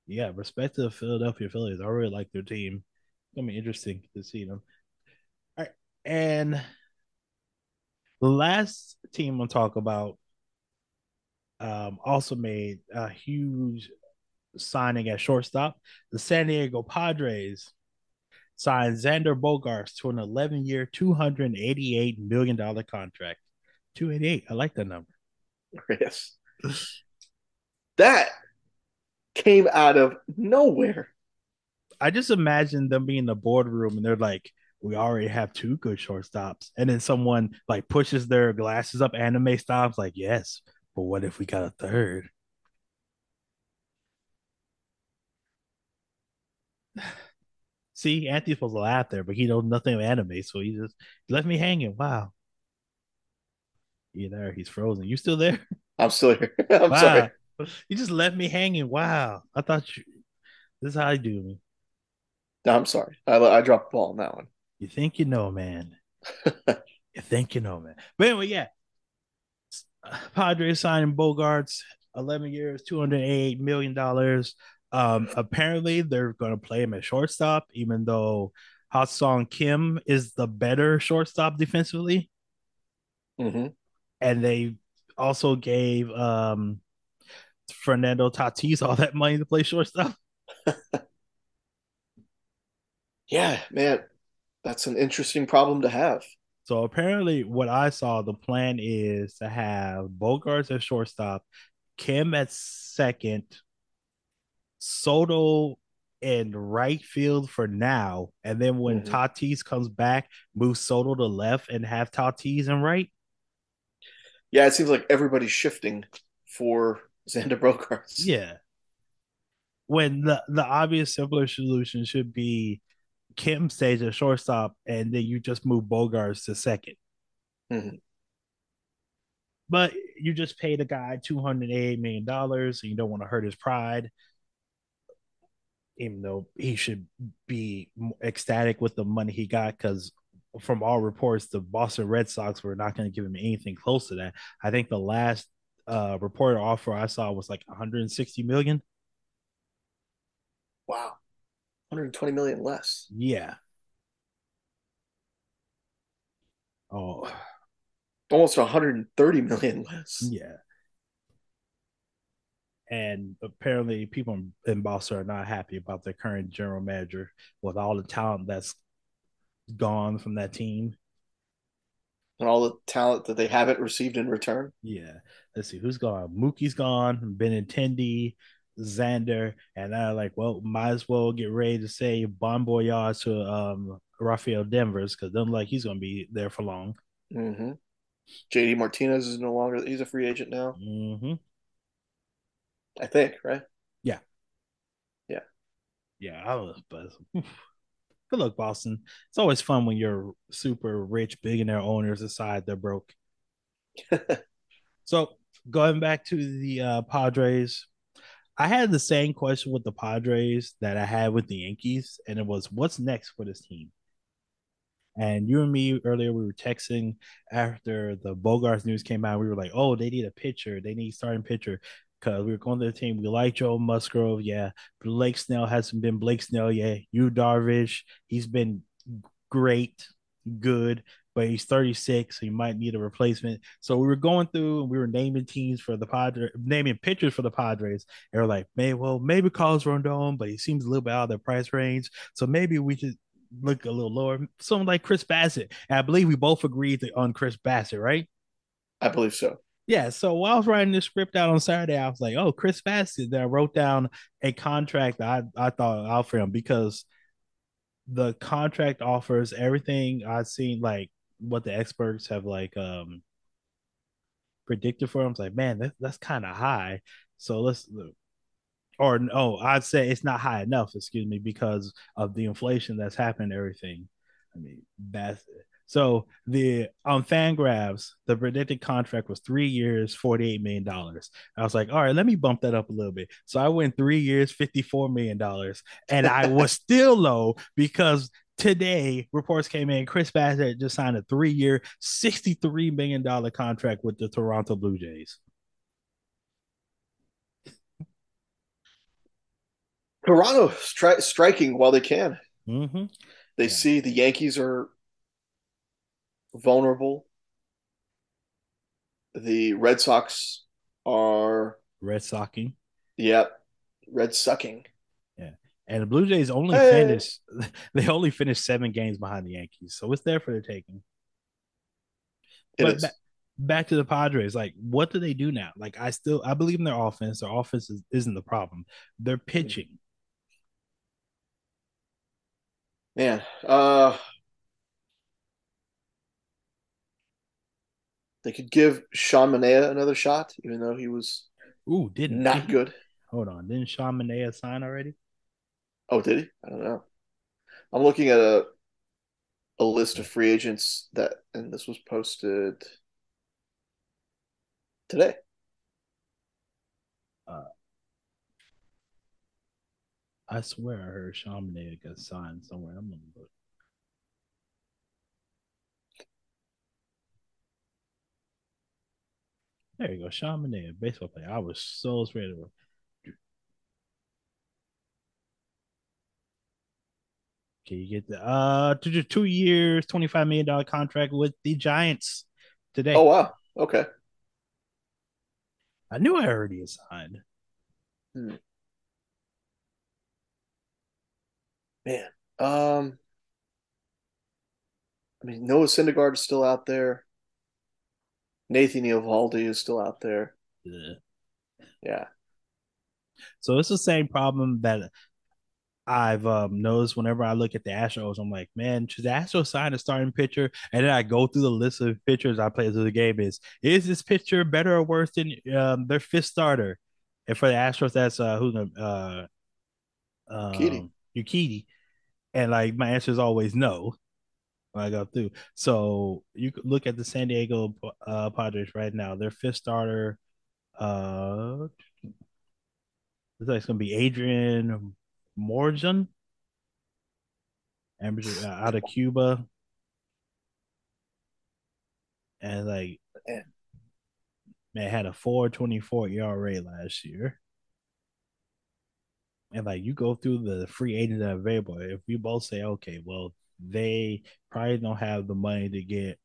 Yeah, respect to the Philadelphia Phillies. I really like their team. It's gonna be interesting to see them. All right, and the last team I'll talk about um, also made a huge signing at shortstop. The San Diego Padres signed Xander Bogaerts to an 11 year, $288 million contract. 288. I like that number. Yes. That came out of nowhere. I just imagine them being in the boardroom and they're like, we already have two good shortstops. And then someone like pushes their glasses up anime stops, like, yes, but what if we got a third? See, Anthony's supposed to laugh there, but he knows nothing of anime, so he just left me hanging. Wow. You there? He's frozen. You still there? I'm still here. I'm wow. sorry. You just left me hanging. Wow. I thought you. This is how you do me. No, I'm sorry. I, I dropped the ball on that one. You think you know, man. you think you know, man. But anyway, yeah. Padres signing Bogaerts, 11 years, $208 million. Um, apparently, they're going to play him at shortstop, even though Ha-Seong Kim is the better shortstop defensively. hmm And they also gave um, Fernando Tatis all that money to play shortstop. Yeah, man. That's an interesting problem to have. So apparently, what I saw, the plan is to have Bogaerts at shortstop, Kim at second, Soto in right field for now, and then when Mhm. Tatis comes back, move Soto to left and have Tatis in right. Yeah, it seems like everybody's shifting for Xander Bogaerts. Yeah. When the the obvious simpler solution should be Kim stays at shortstop, and then you just move Bogaerts to 2nd Mhm. But you just paid a guy two hundred eight million dollars, and you don't want to hurt his pride. Even though he should be ecstatic with the money he got, because from all reports, the Boston Red Sox were not going to give him anything close to that. I think the last uh, reported offer I saw was like 160 million. Wow, 120 million less. Yeah. Oh, almost 130 million less. Yeah. And apparently, people in Boston are not happy about their current general manager with all the talent that's gone from that team and all the talent that they haven't received in return. Yeah. Let's see who's gone. Mookie's gone, Benintendi, Xander, and I like, well, might as well get ready to say bon voyage to um Rafael Devers because doesn't like he's gonna be there for long. Mm-hmm. JD Martinez is no longer he's a free agent now. Mm-hmm. I think, right? Yeah. Yeah. Yeah, I was but good luck, Boston. It's always fun when you're super rich billionaire owners decide they're broke. so going back to the uh, Padres, I had the same question with the Padres that I had with the Yankees, and it was, "What's next for this team?" And you and me earlier, we were texting after the Bogaerts news came out. We were like, "Oh, they need a pitcher. They need starting pitcher." Because we were going to the team. We like Joe Musgrove, yeah. Blake Snell hasn't been Blake Snell yet. Yu Darvish, he's been great, good, but he's 36, so you might need a replacement. So we were going through and we were naming teams for the Padres, naming pitchers for the Padres. And we're like, may well, maybe Carlos Rodon, but he seems a little bit out of the price range. So maybe we should look a little lower. Someone like Chris Bassitt. And I believe we both agreed on Chris Bassitt, right? I believe so. Yeah. So while I was writing this script out on Saturday, I was like, oh, Chris Bassitt." Then I wrote down a contract I, I thought out for him because the contract offers everything I've seen, like what the experts have like um predicted for him. It's like, man, that, that's kind of high. So let's or no, I'd say it's not high enough, excuse me, because of the inflation that's happened everything. I mean, that's so the on Fangraphs, the predicted contract was three years, $48 million. I was like, all right, let me bump that up a little bit. So I went three years, $54 million. And I was still low because today reports came in Chris Bassitt just signed a three year, $63 million contract with the Toronto Blue Jays. Toronto stri- striking while they can. Mm-hmm. They yeah. see the Yankees are vulnerable. The Red Sox are red socking. Yep, red sucking. And the Blue Jays only hey. finished. They only finished seven games behind the Yankees, so it's there for the taking. It but ba- back to the Padres, like, what do they do now? Like, I still I believe in their offense. Their offense is, isn't the problem. They're pitching. Man, uh, they could give Sean Manaea another shot, even though he was ooh didn't not did good. Hold on, didn't Sean Manaea sign already? Oh, did he? I don't know. I'm looking at a a list of free agents that, and this was posted today. Uh, I swear I heard Manaea got signed somewhere. I'm gonna look. There you go, Manaea, baseball player. I was so ready to. Can you get the uh two, two years, twenty five million dollar contract with the Giants today? Oh wow, okay. I knew I already signed. Hmm. Man, um, I mean Noah Syndergaard is still out there. Nathan Eovaldi is still out there. Yeah. yeah. So it's the same problem that I've um, noticed whenever I look at the Astros. I'm like, man, should the Astros sign a starting pitcher? And then I go through the list of pitchers I play through the game. Is is this pitcher better or worse than um, their fifth starter? And for the Astros, that's uh, who's uh, um, Urquidy. And like my answer is always no when I go through. So you could look at the San Diego uh, Padres right now. Their fifth starter, uh, looks like it's gonna be Adrian Morejon, uh, out of Cuba. and like man, had a 424 ERA last year. And like you go through the free agents that are available, if we both say, okay, well, they probably don't have the money to get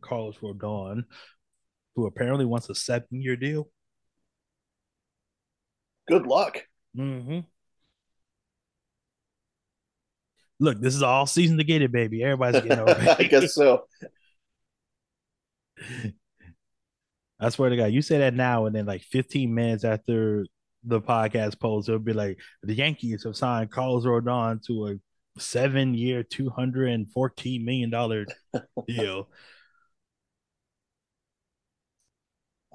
Carlos Rodon, who apparently wants a seven year deal. Good luck. Mm-hmm. Look, this is all season to get it, baby. Everybody's getting over it. I guess so. I swear to God, you say that now, and then like 15 minutes after the podcast post, it'll be like the Yankees have signed Carlos Rodon to a seven year, $214 million deal.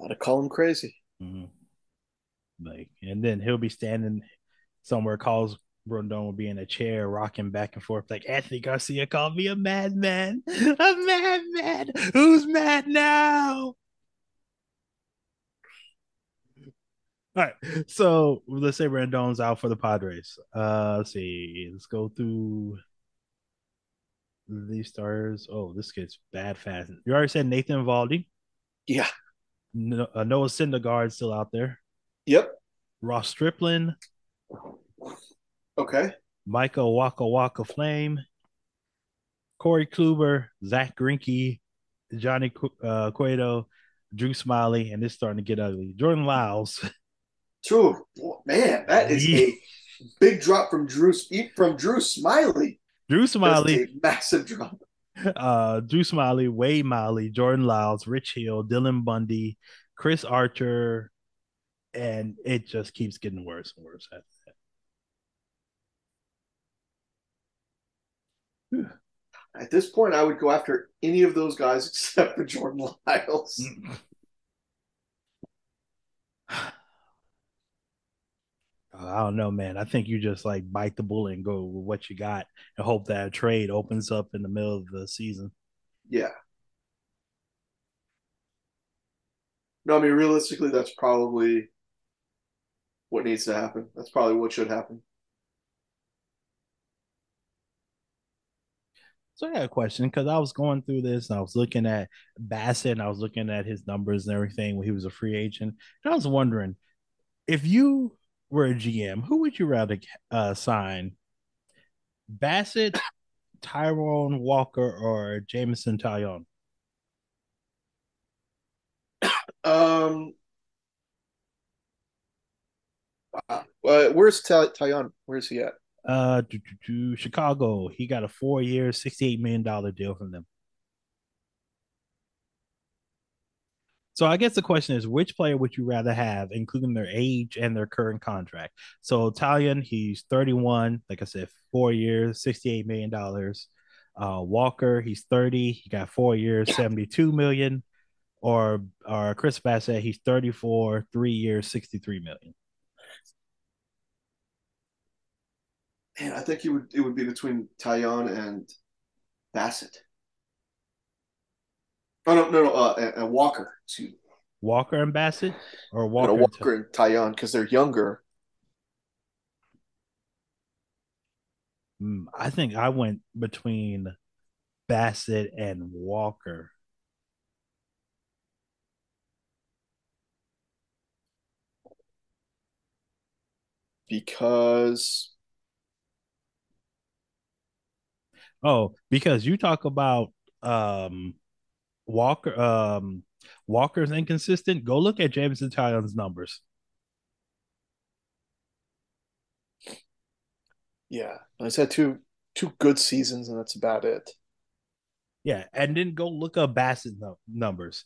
I'd call him crazy. Mm-hmm. Like, and then he'll be standing somewhere, calls Rodon will be in a chair, rocking back and forth, like Anthony Garcia called me a madman, a madman. Who's mad now? All right, so let's say Rendon's out for the Padres. Uh, let's see. Let's go through these stars. Oh, this gets bad fast. You already said Nathan Eovaldi. Yeah. No, uh, Noah Syndergaard still out there. Yep. Ross Stripling. Okay. Michael Waka Waka Flame. Corey Kluber, Zack Greinke, Johnny uh, Cueto, Drew Smyly, and it's starting to get ugly. Jordan Lyles. True, man, that is a big drop from Drew from Drew Smyly. Drew Smyly, massive drop. Uh, Drew Smyly, Wade Miley, Jordan Lyles, Rich Hill, Dylan Bundy, Chris Archer, and it just keeps getting worse and worse after that. At this point, I would go after any of those guys except for Jordan Lyles. Mm. I don't know, man. I think you just like bite the bullet and go with what you got and hope that a trade opens up in the middle of the season. Yeah. No, I mean realistically, that's probably what needs to happen. That's probably what should happen. So I got a question because I was going through this and I was looking at Bassitt and I was looking at his numbers and everything when he was a free agent. And I was wondering if you were a GM, who would you rather uh, sign? Bassitt, Tyrone Walker, or Jameson Taillon? Um, uh, where's Taillon? Where's he at? Uh, to, Chicago. He got a four-year, sixty-eight million dollar deal from them. So I guess the question is, which player would you rather have, including their age and their current contract? So Taillon, he's 31, like I said, four years, 68 million dollars. Uh, Walker, he's 30, he got four years, 72 million. Or or Chris Bassitt, he's 34, three years, 63 million. Man, I think it would it would be between Taillon and Bassitt. Oh no, no, no, uh, and, and Walker. Excuse me. Walker and Bassitt, or Walker, and Walker and Taillon because they're younger. Mm, I think I went between Bassitt and Walker. Because oh, because you talk about um Walker um Walker's inconsistent, go look at Jameson Taillon's numbers. Yeah, he's had two two good seasons, and that's about it. Yeah, and then go look up Bassitt no- numbers.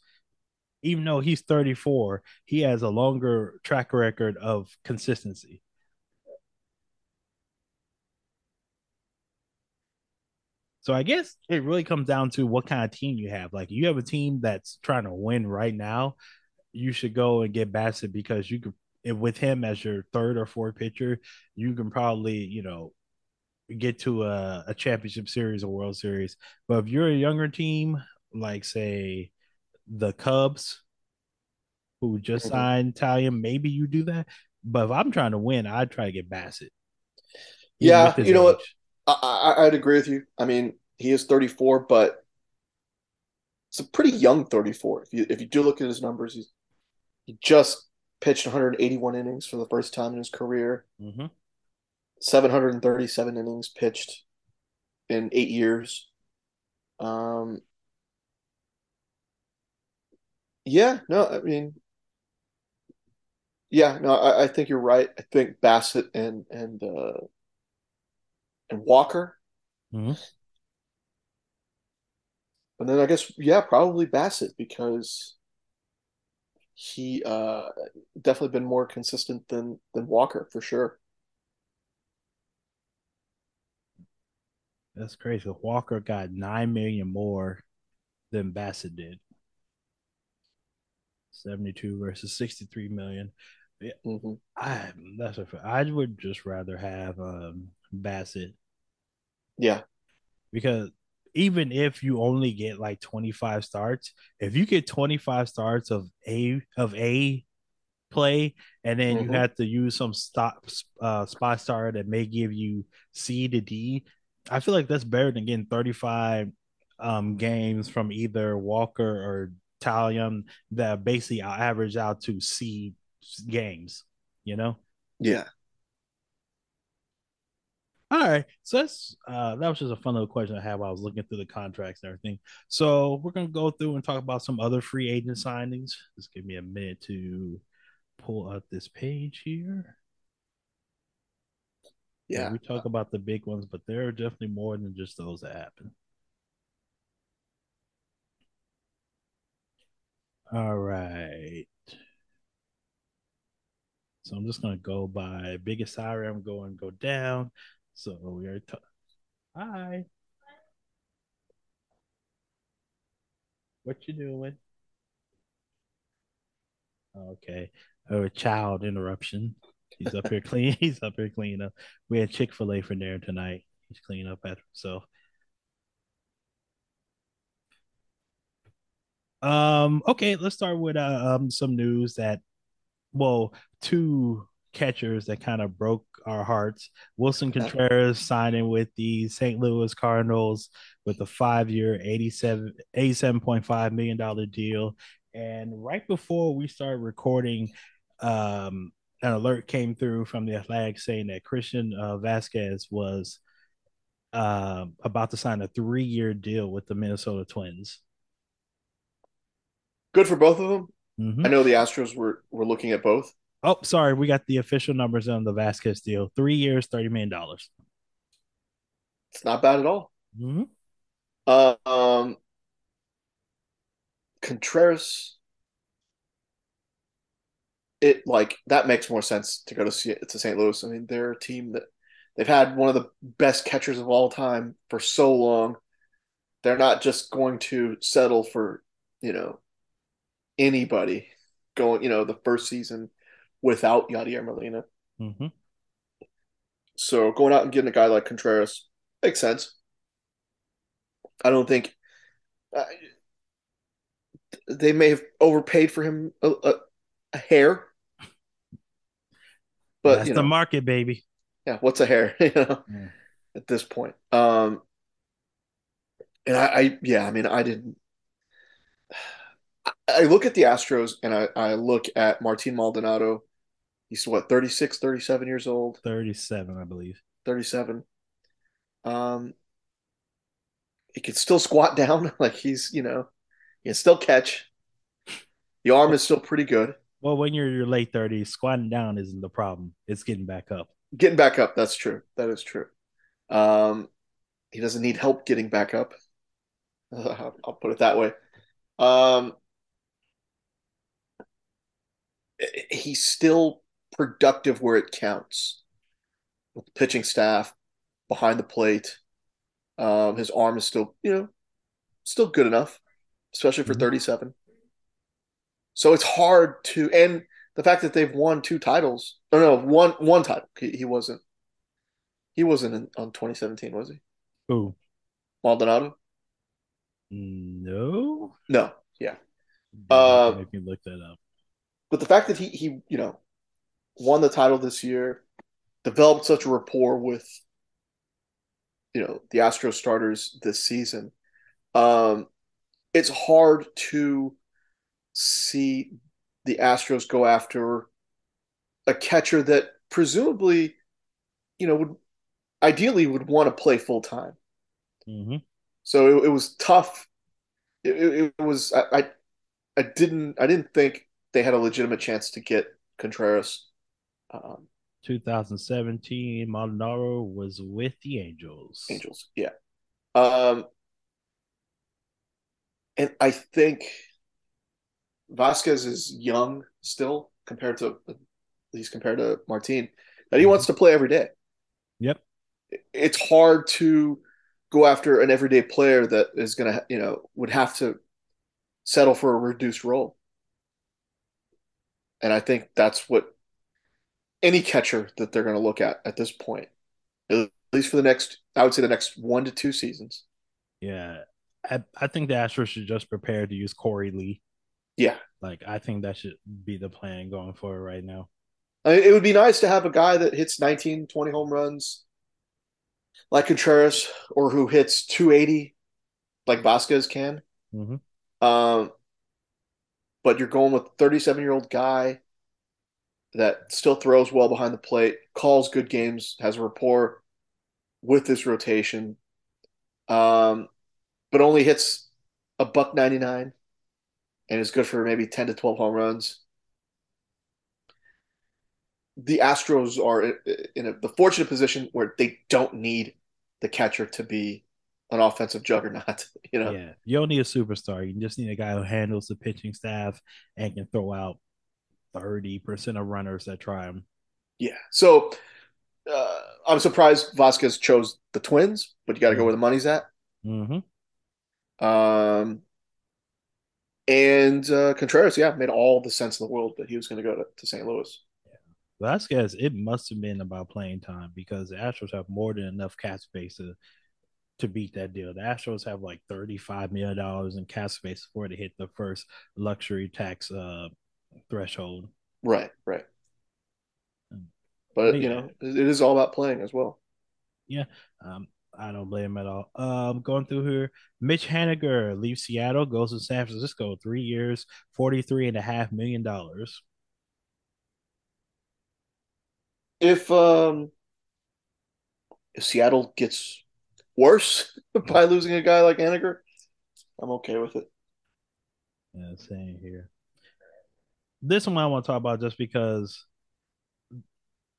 Even though he's 34, he has a longer track record of consistency. So I guess it really comes down to what kind of team you have. Like you have a team that's trying to win right now, you should go and get Bassitt because you could with him as your third or fourth pitcher, you can probably, you know, get to a, a championship series or World Series. But if you're a younger team, like say the Cubs, who just mm-hmm. signed Taillon, maybe you do that. But if I'm trying to win, I'd try to get Bassitt. Yeah, you know age. what? I, I, would agree with you. I mean, he is 34, but it's a pretty young 34. If you if you do look at his numbers, he's he just pitched 181 innings for the first time in his career. Mm-hmm. 737 innings pitched in eight years. Um, yeah, no, I mean, yeah, no, I, I think you're right. I think Bassitt and and uh, and Walker. Mm-hmm. And then I guess yeah, probably Bassitt because he uh definitely been more consistent than than Walker for sure. That's crazy. Walker got nine million more than Bassitt did. 72 versus 63 million. Yeah, mm-hmm. I that's a I would just rather have um Bassitt. Yeah. Because even if you only get like 25 starts, if you get 25 starts of a of a play and then mm-hmm. you have to use some stop uh, spot star that may give you C to D, I feel like that's better than getting 35 um, games from either Walker or Taillon that basically I average out to C games, you know? Yeah. All right. So that's uh that was just a fun little question I had while I was looking through the contracts and everything. So we're gonna go through and talk about some other free agent signings. Just give me a minute to pull up this page here. Yeah. we talk about the big ones, but there are definitely more than just those that happen. All right. So I'm just gonna go by biggest salary. I'm going go down. So we are. T- Hi. What you doing? Okay. Oh, child interruption. He's up here clean. He's up here cleaning up. We had Chick Fil A for dinner tonight. He's cleaning up after himself. Um. Okay. Let's start with uh, um some news that, well, two catchers that kind of broke our hearts. Willson Contreras signing with the St. Louis Cardinals with a five year, 87, $87.5 million deal. And right before we started recording, um, an alert came through from the Athletic saying that Christian uh, Vázquez was uh, about to sign a three year deal with the Minnesota Twins. Good for both of them. Mm-hmm. I know the Astros were were looking at both. Oh, sorry, we got the official numbers on the Vázquez deal. Three years, thirty million dollars. It's not bad at all. Mm-hmm. Uh, um, Contreras, it like that makes more sense to go to see to St. Louis. I mean, they're a team that they've had one of the best catchers of all time for so long. They're not just going to settle for you know anybody going you know the first season without Yadier Molina. Mm-hmm. So going out and getting a guy like Contreras makes sense. I don't think uh, they may have overpaid for him a, a, a hair, but that's you know, the market, baby. Yeah, what's a hair? you know, yeah. at this point. Um, and I, I, yeah, I mean, I didn't. I look at the Astros and I, I look at Martin Maldonado He's what 36, 37 years old. 37, I believe. 37. Um he can still squat down like he's, you know, he can still catch. The arm is still pretty good. Well, when you're your late 30s, squatting down isn't the problem. It's getting back up. Getting back up, that's true. That is true. Um he doesn't need help getting back up. I'll put it that way. Um he's still productive where it counts with the pitching staff behind the plate. Um, his arm is still, you know, still good enough, especially for mm-hmm. 37. So it's hard to, and the fact that they've won two titles, or no, one one title. He, he wasn't. He wasn't in, on 2017, was he? Who? Maldonado. No. No. Yeah. Uh, make me look that up. But the fact that he he you know won the title this year, developed such a rapport with you know the Astro starters this season. Um, it's hard to see the Astros go after a catcher that presumably, you know, would ideally would want to play full time. Mm-hmm. So it, it, was tough. It, it was I, I, I didn't I didn't think they had a legitimate chance to get Contreras. Um, 2017, Maldonado was with the Angels. Angels, yeah. Um, and I think Vázquez is young still compared to least compared to Martin that he wants to play every day. Yep. It's hard to go after an everyday player that is going to, you know, would have to settle for a reduced role. And I think that's what any catcher that they're going to look at at this point, at least for the next, I would say the next one to two seasons. Yeah. I, I think the Astros should just prepare to use Korey Lee. Yeah. Like, I think that should be the plan going forward right now. it would be nice to have a guy that hits 19, 20 home runs like Contreras or who hits 280 like Vázquez can. Mm-hmm. Um, but you're going with 37 year old guy that still throws well behind the plate, calls good games, has a rapport with this rotation, um, but only hits a buck 99 and is good for maybe 10 to 12 home runs. The Astros are in a, the fortunate position where they don't need the catcher to be an offensive juggernaut. You know, yeah, you don't need a superstar. You just need a guy who handles the pitching staff and can throw out thirty percent of runners that try him. Yeah, so uh, I'm surprised Vázquez chose the Twins, but you got to go where the money's at. Mm-hmm. Um, and uh, Contreras, yeah, made all the sense in the world that he was going to go to St. Louis. Vázquez, it must have been about playing time because the Astros have more than enough cap space to to beat that deal. The Astros have like thirty-five million dollars in cap space before they hit the first luxury tax uh, threshold. Right, right. But yeah. you know, it is all about playing as well. Yeah, um, I don't blame him at all. Um, going through here, Mitch Haniger leaves Seattle, goes to San Francisco, three years, forty-three and a half million dollars. If um, if Seattle gets worse by losing a guy like Haniger, I'm okay with it. Yeah, same here. This one I want to talk about just because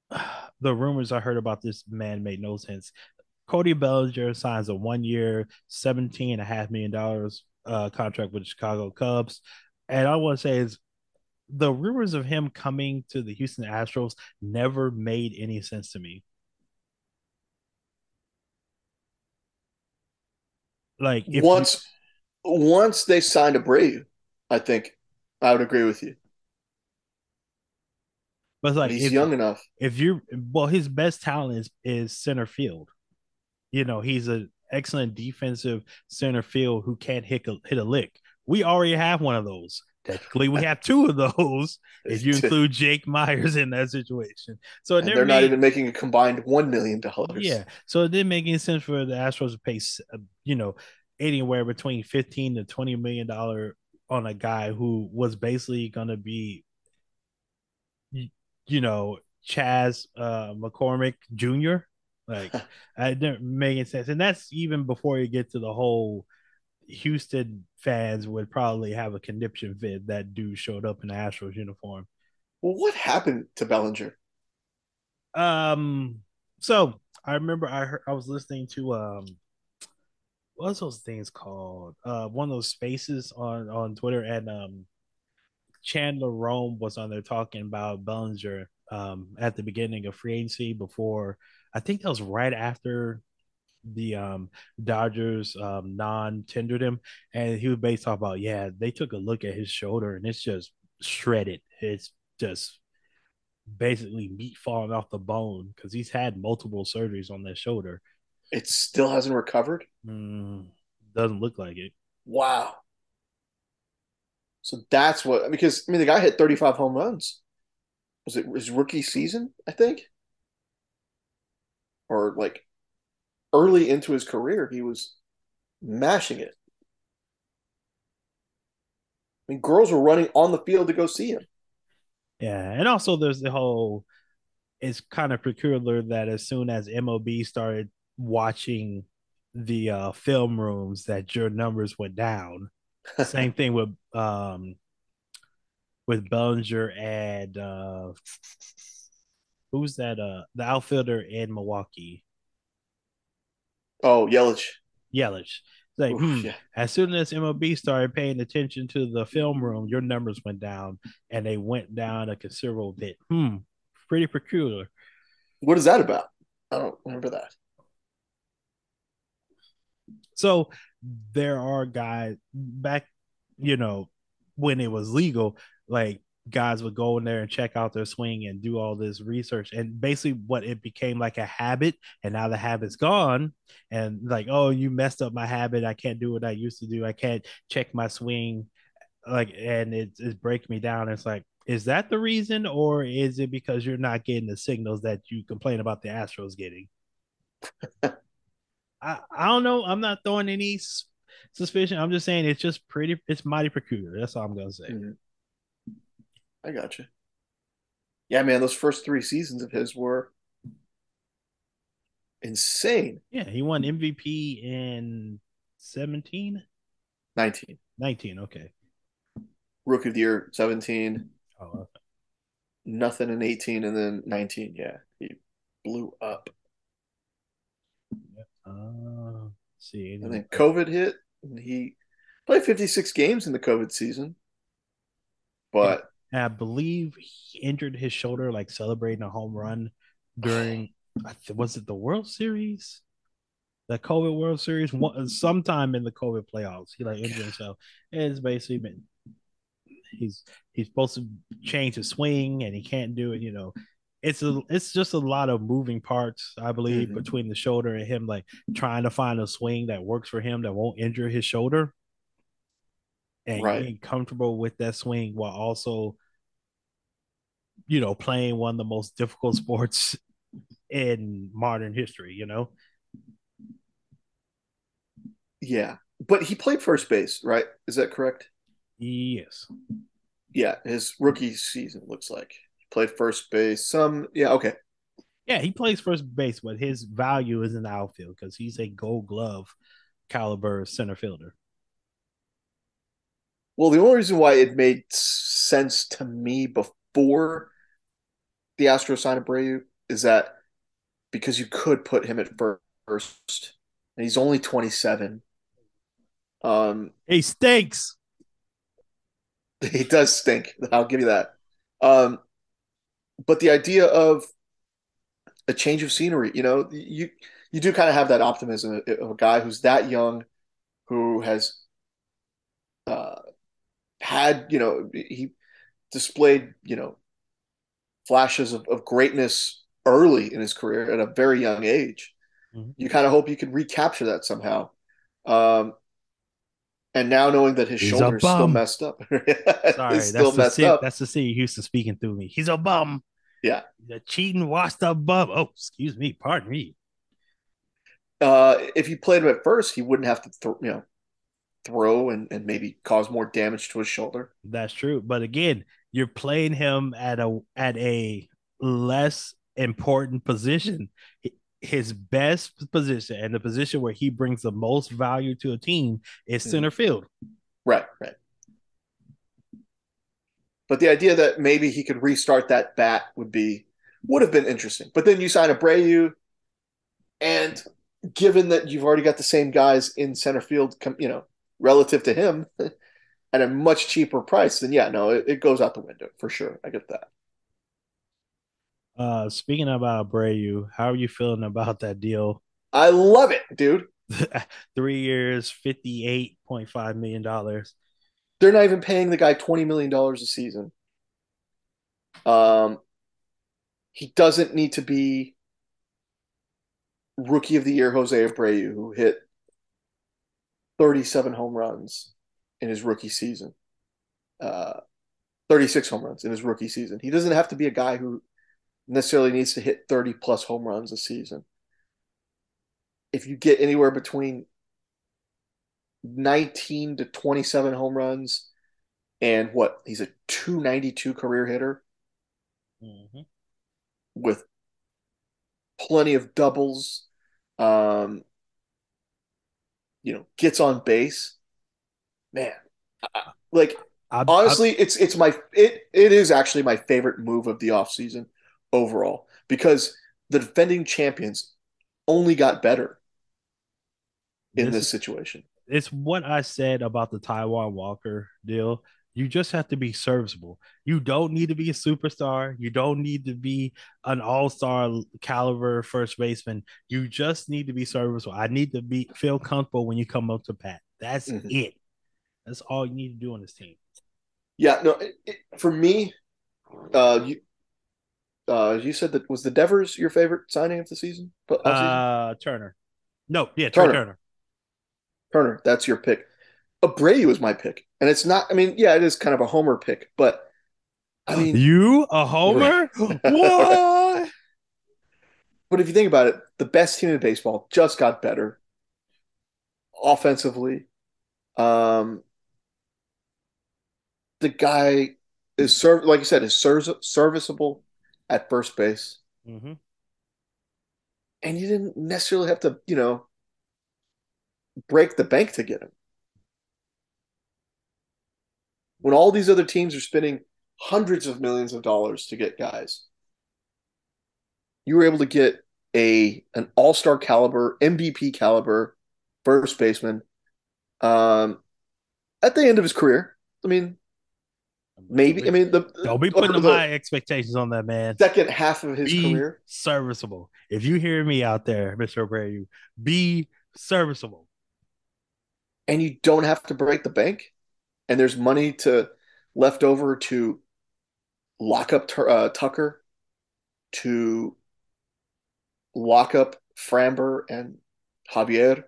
the rumors I heard about this man made no sense. Cody Bellinger signs a one year, $17.5 million uh, contract with the Chicago Cubs. And I want to say is the rumors of him coming to the Houston Astros never made any sense to me. Like once you... once they signed Abreu, I think I would agree with you. But like but he's if, young enough. If you're well, his best talent is is center field. You know, he's an excellent defensive center field who can't hit a, hit a lick. We already have one of those. Technically, we have two of those if you include Jake Meyers in that situation. So they're made, not even making a combined one million dollars. Yeah, so it didn't make any sense for the Astros to pay, uh, you know, anywhere between fifteen to twenty million dollar on a guy who was basically going to be, you know, Chas uh, McCormick Jr. Like, I didn't make any sense, and that's even before you get to the whole Houston fans would probably have a conniption fit that dude showed up in the Astros uniform. Well, what happened to Bellinger? Um, so I remember I heard I was listening to um what's those things called? Uh one of those spaces on on Twitter and um Chandler Rome was on there talking about Bellinger um at the beginning of free agency before I think that was right after the um, Dodgers um, non-tendered him, and he was based off about yeah they took a look at his shoulder and it's just shredded. It's just basically meat falling off the bone because he's had multiple surgeries on that shoulder. It still hasn't recovered. Mm, doesn't look like it. Wow. So that's what because I mean the guy hit 35 home runs. Was it his rookie season? I think, or like early into his career, he was mashing it. I mean, girls were running on the field to go see him. Yeah, and also there's the whole. It's kind of peculiar that as soon as MLB started watching the uh, film rooms, that your numbers went down. Same thing with um with Bellinger and uh who's that uh the outfielder in Milwaukee? Oh, Yelich. Yelich. Like, Oof, hmm, yeah. as soon as MLB started paying attention to the film room, your numbers went down, and they went down a considerable bit. Hmm, pretty peculiar. What is that about? I don't remember that. So there are guys back, you know, when it was legal, like guys would go in there and check out their swing and do all this research. And basically what it became like a habit and now the habit's gone. And like oh you messed up my habit. I can't do what i used to do. I can't check my swing. Like and it's, it's breaking me down. It's like is that the reason or is it because you're not getting the signals that you complain about the astros getting I, I don't know i'm not throwing any suspicion i'm just saying it's just pretty it's mighty peculiar that's all i'm gonna say mm-hmm. I got you. Yeah, man, those first three seasons of his were insane. Yeah, he won MVP in 17? 19. 19, okay. Rookie of the Year 17. Oh, okay. Nothing in 18 and then 19. Yeah, he blew up. Uh, see. And then COVID hit and he played 56 games in the COVID season. But and I believe he injured his shoulder, like celebrating a home run during, was it the World Series? The COVID World Series, sometime in the COVID playoffs, he like injured himself. And it's basically been he's he's supposed to change his swing and he can't do it. You know, it's a it's just a lot of moving parts, I believe, mm-hmm. between the shoulder and him, like trying to find a swing that works for him that won't injure his shoulder and right. being comfortable with that swing while also you know, playing one of the most difficult sports in modern history, you know? Yeah. But he played first base, right? Is that correct? Yes. Yeah, his rookie season looks like. He played first base. Some yeah, okay. Yeah, he plays first base, but his value is in the outfield because he's a gold glove caliber center fielder. Well, the only reason why it made sense to me before the Astros sign Abreu is that because you could put him at first, and he's only 27. Um, he stinks. He does stink. I'll give you that. Um, but the idea of a change of scenery, you know, you you do kind of have that optimism of a guy who's that young, who has uh, had, you know, he displayed, you know, flashes of, of greatness early in his career at a very young age. Mm-hmm. You kind of hope you can recapture that somehow. Um, and now knowing that his He's shoulder's still messed up, sorry, still that's messed the up. That's the city Houston speaking through me. He's a bum. Yeah, the cheating, washed up bum. Oh, excuse me, pardon me. Uh, if he played him at first, he wouldn't have to, th- you know, throw and, and maybe cause more damage to his shoulder. That's true. But again, you're playing him at a at a less important position. His best position and the position where he brings the most value to a team is mm-hmm. center field. Right, right. But the idea that maybe he could restart that bat would be would have been interesting. But then you sign Abreu, and given that you've already got the same guys in center field, you know, relative to him at a much cheaper price, then yeah, no, it, it goes out the window for sure. I get that. Uh, speaking about Abreu, how are you feeling about that deal? I love it, dude. Three years, fifty-eight point five million dollars. They're not even paying the guy twenty million dollars a season. Um, he doesn't need to be rookie of the year Jose Abreu, who hit 37 home runs in his rookie season. Uh, 36 home runs in his rookie season. He doesn't have to be a guy who necessarily needs to hit 30 plus home runs a season. If you get anywhere between 19 to 27 home runs and what he's a 292 career hitter Mm-hmm. with plenty of doubles. Um, you know, gets on base. Man, like I, honestly, it's it's my it it is actually my favorite move of the offseason overall because the defending champions only got better in This- this situation. it's what I said about the Taijuan Walker deal. You just have to be serviceable. You don't need to be a superstar. You don't need to be an all-star caliber first baseman. You just need to be serviceable. I need to be feel comfortable when you come up to bat. That's Mhm. it. That's all you need to do on this team. Yeah, no, it, it, for me, uh, you uh, you said that was the Devers your favorite signing of the season? Uh, Turner. No, yeah, Turner. Turner. Turner. That's your pick. Abreu was my pick, and it's not. I mean, yeah, it is kind of a homer pick, but I mean, you a homer? what? but if you think about it, the best team in baseball just got better offensively. Um, the guy is serv like you said, is ser- serviceable at first base, hmm and you didn't necessarily have to, you know, break the bank to get him. When all these other teams are spending hundreds of millions of dollars to get guys, you were able to get a an all-star caliber, MVP caliber first baseman um, at the end of his career. I mean, maybe. I mean, the Don't be putting the high expectations on that man. second half of his be career. serviceable. If you hear me out there, Mr. Abreu, be serviceable. and you don't have to break the bank, and there's money to left over to lock up uh, Tucker, to lock up Framber and Javier,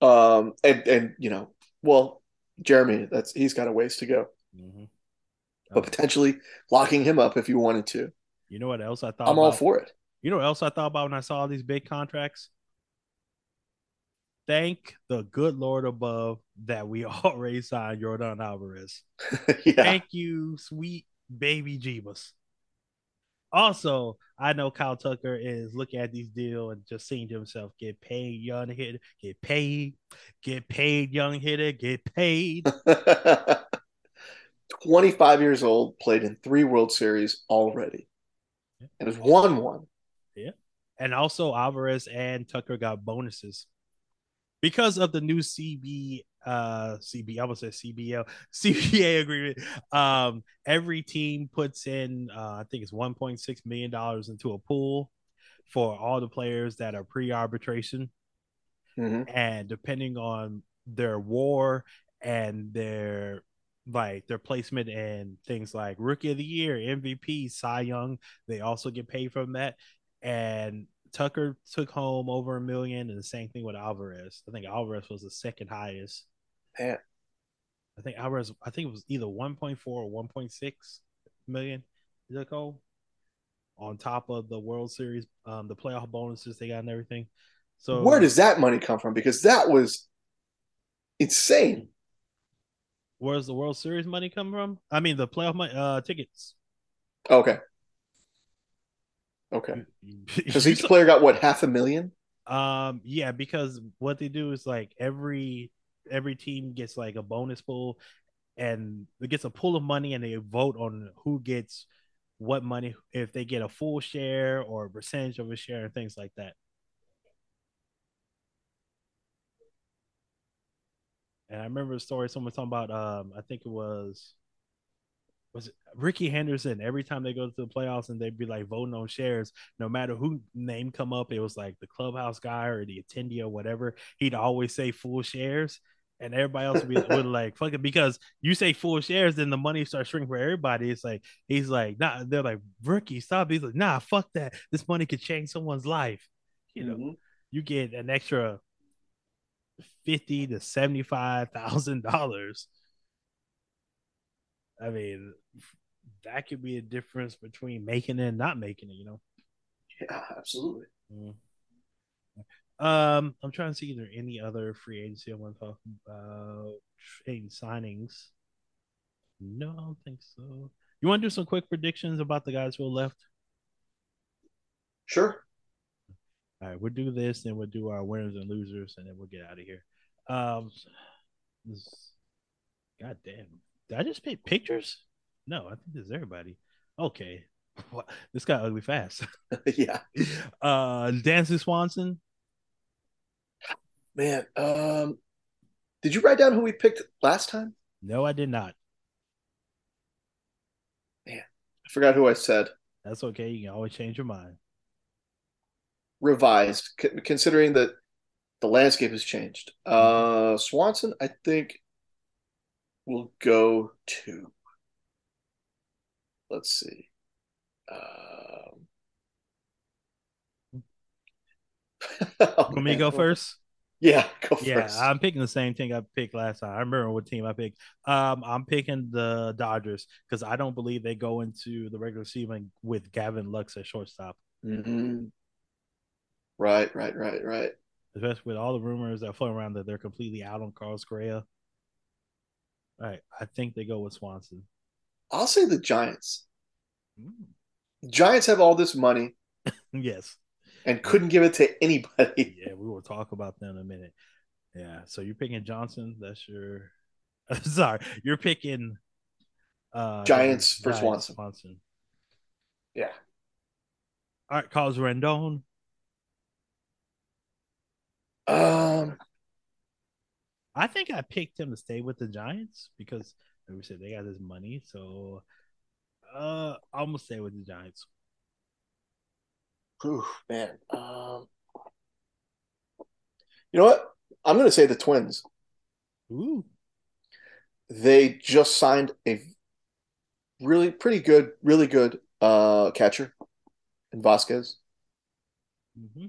um, and and you know, well, Jeremy, that's he's got a ways to go, mm-hmm. but potentially locking him up if you wanted to. You know what else I thought I'm all for it. You know what else I thought about when I saw these big contracts? Thank the good Lord above that we already signed Yordan Alvarez. yeah, Thank you, sweet baby Jeebus. Also, I know Kyle Tucker is looking at these deals and just seeing to himself get paid, young hitter, get paid, get paid, young hitter, get paid. 25 years old, played in three World Series already, and has won one. Yeah, and also Alvarez and Tucker got bonuses because of the new CB uh CB I would say CBL CBA agreement. Um every team puts in uh I think it's 1.6 million dollars into a pool for all the players that are pre-arbitration Mhm. and depending on their war and their like their placement and things like rookie of the year, MVP, Cy Young, they also get paid from that. And Tucker took home over a million, and the same thing with Alvarez. I think Alvarez was the second highest. Man. I think Alvarez, I think it was either 1.4 or 1.6 million he took home on top of the World Series, um, the playoff bonuses they got and everything. So Where does that money come from? Because that was insane. where's the World Series money come from? I mean, the playoff money, uh, tickets. Okay. Okay. Because each player got what, half a million? Um, yeah, because what they do is like every every team gets like a bonus pool, and it gets a pool of money, and they vote on who gets what money if they get a full share or a percentage of a share and things like that. And I remember a story someone talking about. Um, I think it was was it Rickey Henderson. Every time they go to the playoffs and they'd be like voting on shares, no matter who name come up, it was like the clubhouse guy or the attendee or whatever. He'd always say full shares, and everybody else would be would like fuck it because you say full shares, then the money starts shrinking for everybody. It's like he's like, nah, they're like Ricky, stop. He's like, nah, fuck that. This money could change someone's life. You know, Mhm. you get an extra fifty to seventy five thousand dollars. I mean, that could be a difference between making it and not making it. You know. Yeah, absolutely. Mm. Um, I'm trying to see if there any other free agency I want to talk about. Any signings? No, I don't think so. You want to do some quick predictions about the guys who are left? Sure. All right, we'll do this, then we'll do our winners and losers, and then we'll get out of here. Um, this, God damn, did I just pick pictures? No, I think this is everybody. Okay, this got ugly fast. yeah. Uh, Dansby Swanson. Man, um, did you write down who we picked last time? No, I did not. Man, I forgot who I said. That's okay. You can always change your mind. Revised, c- considering that the landscape has changed. Uh, Swanson, I think, will go to. Let's see. Um, oh, Let me go first. Yeah, go yeah, first. I'm picking the same thing I picked last time. I remember what team I picked. Um, I'm picking the Dodgers because I don't believe they go into the regular season with Gavin Lux at shortstop. Mm-hmm. Right, right, right, right. Especially with all the rumors that float around that they're completely out on Carlos Correa. All right, I think they go with Swanson. I'll say the Giants. Mm. Giants have all this money. yes and couldn't give it to anybody. Yeah, we will talk about them in a minute. Yeah, so you're picking Johnson. That's your. Sorry, you're picking uh Giants for Giants, Swanson. Swanson. Yeah. All right, Carlos Rendon. Um, I think I picked him to stay with the Giants because, like we said, they got this money. So, uh, I'm gonna stay with the Giants. Ooh, man. Um, you know what? I'm going to say the Twins. Ooh. They just signed a really pretty good, really good uh, catcher in Vázquez. Mm-hmm.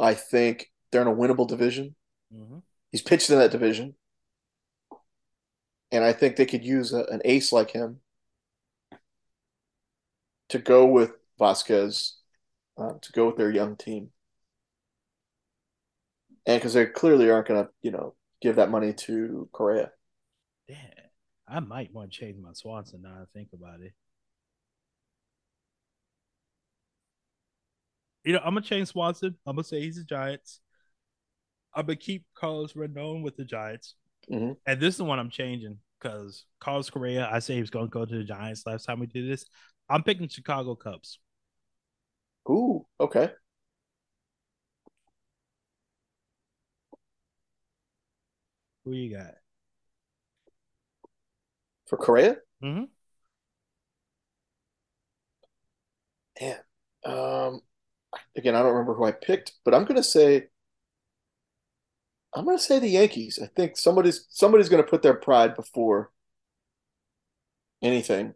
I think they're in a winnable division. Mm-hmm. He's pitched in that division. And I think they could use a, an ace like him to go with Vázquez uh, to go with their young team. And because they clearly aren't going to, you know, give that money to Correa. Yeah, I might want to change my Swanson now I think about it. You know, I'm gonna change Swanson. I'm gonna say he's the Giants. I'm gonna keep Carlos Rendon with the Giants, mm-hmm. and this is the one I'm changing because Carlos Correa. I say he was gonna go to the Giants last time we did this. I'm picking Chicago Cubs. Ooh, okay. Who you got? For Correa? Mm-hmm. Um, again, I don't remember who I picked, but I'm gonna say, I'm gonna say the Yankees. I think somebody's somebody's gonna put their pride before anything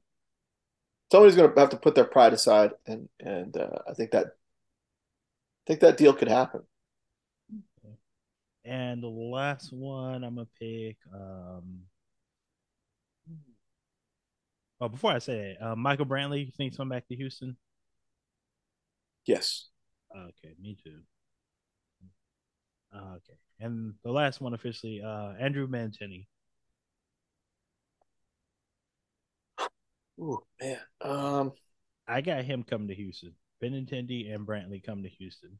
somebody's going to have to put their pride aside, and and uh, I think that I think that deal could happen. And the last one I'm gonna pick. Um, oh, before I say it, uh, Michael Brantley, you think come back to Houston? Yes. Okay, me too. Uh, okay, and the last one officially, uh, Andrew Benintendi. Oh man. Um, I got him coming to Houston. Benintendi and Brantley come to Houston.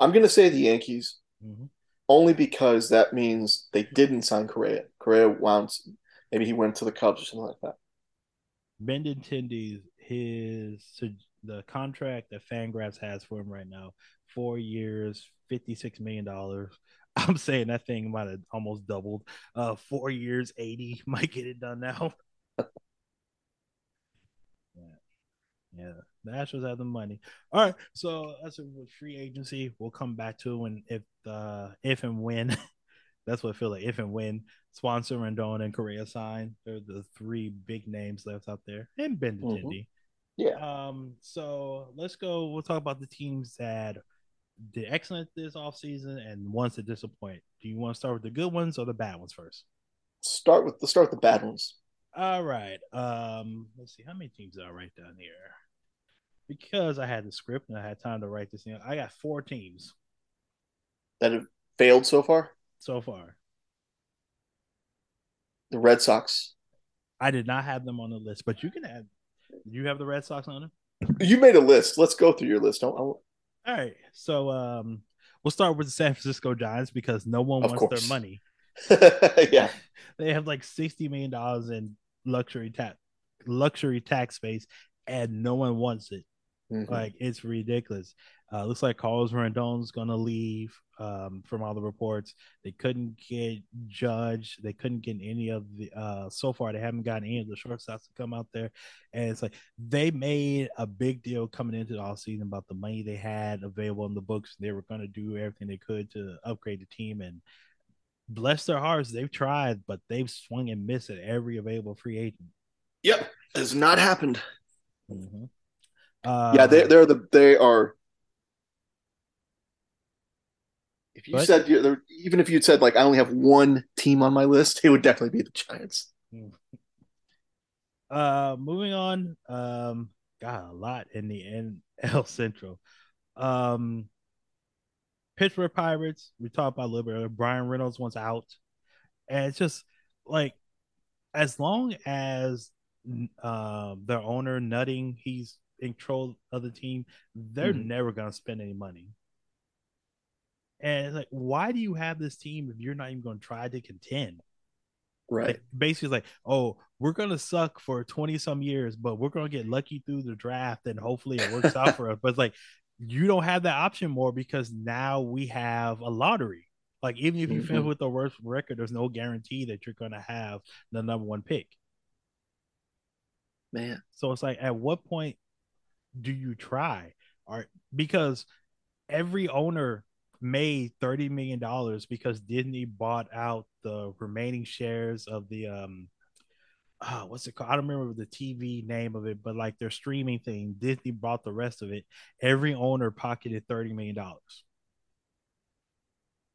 I'm gonna say the Yankees, mm-hmm. only because that means they didn't sign Correa. Correa wound, maybe he went to the Cubs or something like that. Benintendi, his the contract that Fangraphs has for him right now, four years, fifty six million dollars. I'm saying that thing might have almost doubled. Uh, four years, eighty might get it done now. Yeah, yeah, the Astros have the money. All right, so that's a free agency. We'll come back to when if uh if and when that's what I feel like if and when Swanson, Rendon, and Correa sign. They're the three big names left out there, and Ben mm-hmm. Yeah. Um. So let's go. We'll talk about the teams that did excellent this offseason and ones that disappoint. Do you want to start with the good ones or the bad ones first? Start with let's start with the bad ones. All right. Um. Let's see how many teams are right down here because I had the script and I had time to write this in, I got four teams. that have failed so far? so far. The Red Sox. I did not have them on the list, but you can add. You have the Red Sox on it. You made a list. Let's go through your list. Don't, All right, so um, we'll start with the San Francisco Giants because no one Of wants course. their money. yeah. They have like sixty million dollars in luxury tax luxury tax space, and no one wants it. Mhm. Like it's ridiculous. Uh, looks like Carlos Rendon's gonna leave. Um, from all the reports, they couldn't get Judge. They couldn't get any of the. Uh, so far, they haven't gotten any of the shortstops to come out there, and it's like they made a big deal coming into the offseason about the money they had available in the books. They were gonna do everything they could to upgrade the team, and bless their hearts, they've tried, but they've swung and missed at every available free agent. Yep. Has not happened. Mm-hmm. Yeah, they they're the they are. If you But- said even if you'd said like I only have one team on my list, it would definitely be the Giants. Uh, moving on. Um, got a lot in the NL Central. Um, Pittsburgh Pirates. We talked about a little bit. earlier. Bryan Reynolds wants out, and it's just like as long as um their owner Nutting, he's in control of the team. They're Mhm. never gonna spend any money. And it's like, why do you have this team if you're not even going to try to contend? Right. Like, basically, it's like, oh, we're gonna suck for twenty some years, but we're gonna get lucky through the draft, and hopefully it works out for us. But it's like, you don't have that option more because now we have a lottery. Like, even if you finish Mhm. with the worst record, there's no guarantee that you're gonna have the number one pick. Man. So it's like, at what point do you try? Or because every owner made thirty million dollars because Disney bought out the remaining shares of the um uh, what's it called? I don't remember the TV name of it, but like their streaming thing, Disney bought the rest of it. Every owner pocketed thirty million dollars.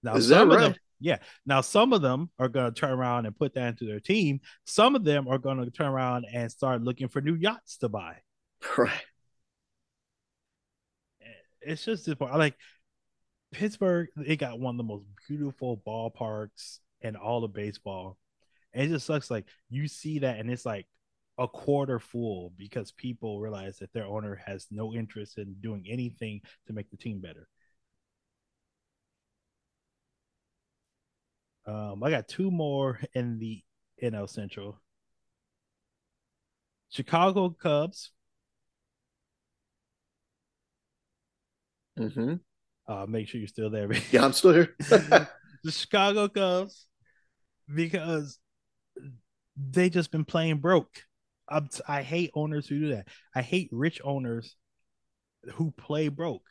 Now Is that of them, right? yeah. Now some of them are going to turn around and put that into their team. Some of them are going to turn around and start looking for new yachts to buy. Right. It's just this part. Like Pittsburgh, they got one of the most beautiful ballparks in all of baseball. And it just sucks. Like you see that, and it's like a quarter full because people realize that their owner has no interest in doing anything to make the team better. Um, I got two more in the NL Central. Chicago Cubs. Hmm Uh, make sure you're still there. baby. Yeah, I'm still here. the Chicago Cubs because they just been playing broke. I'm, I hate owners who do that. I hate rich owners who play broke.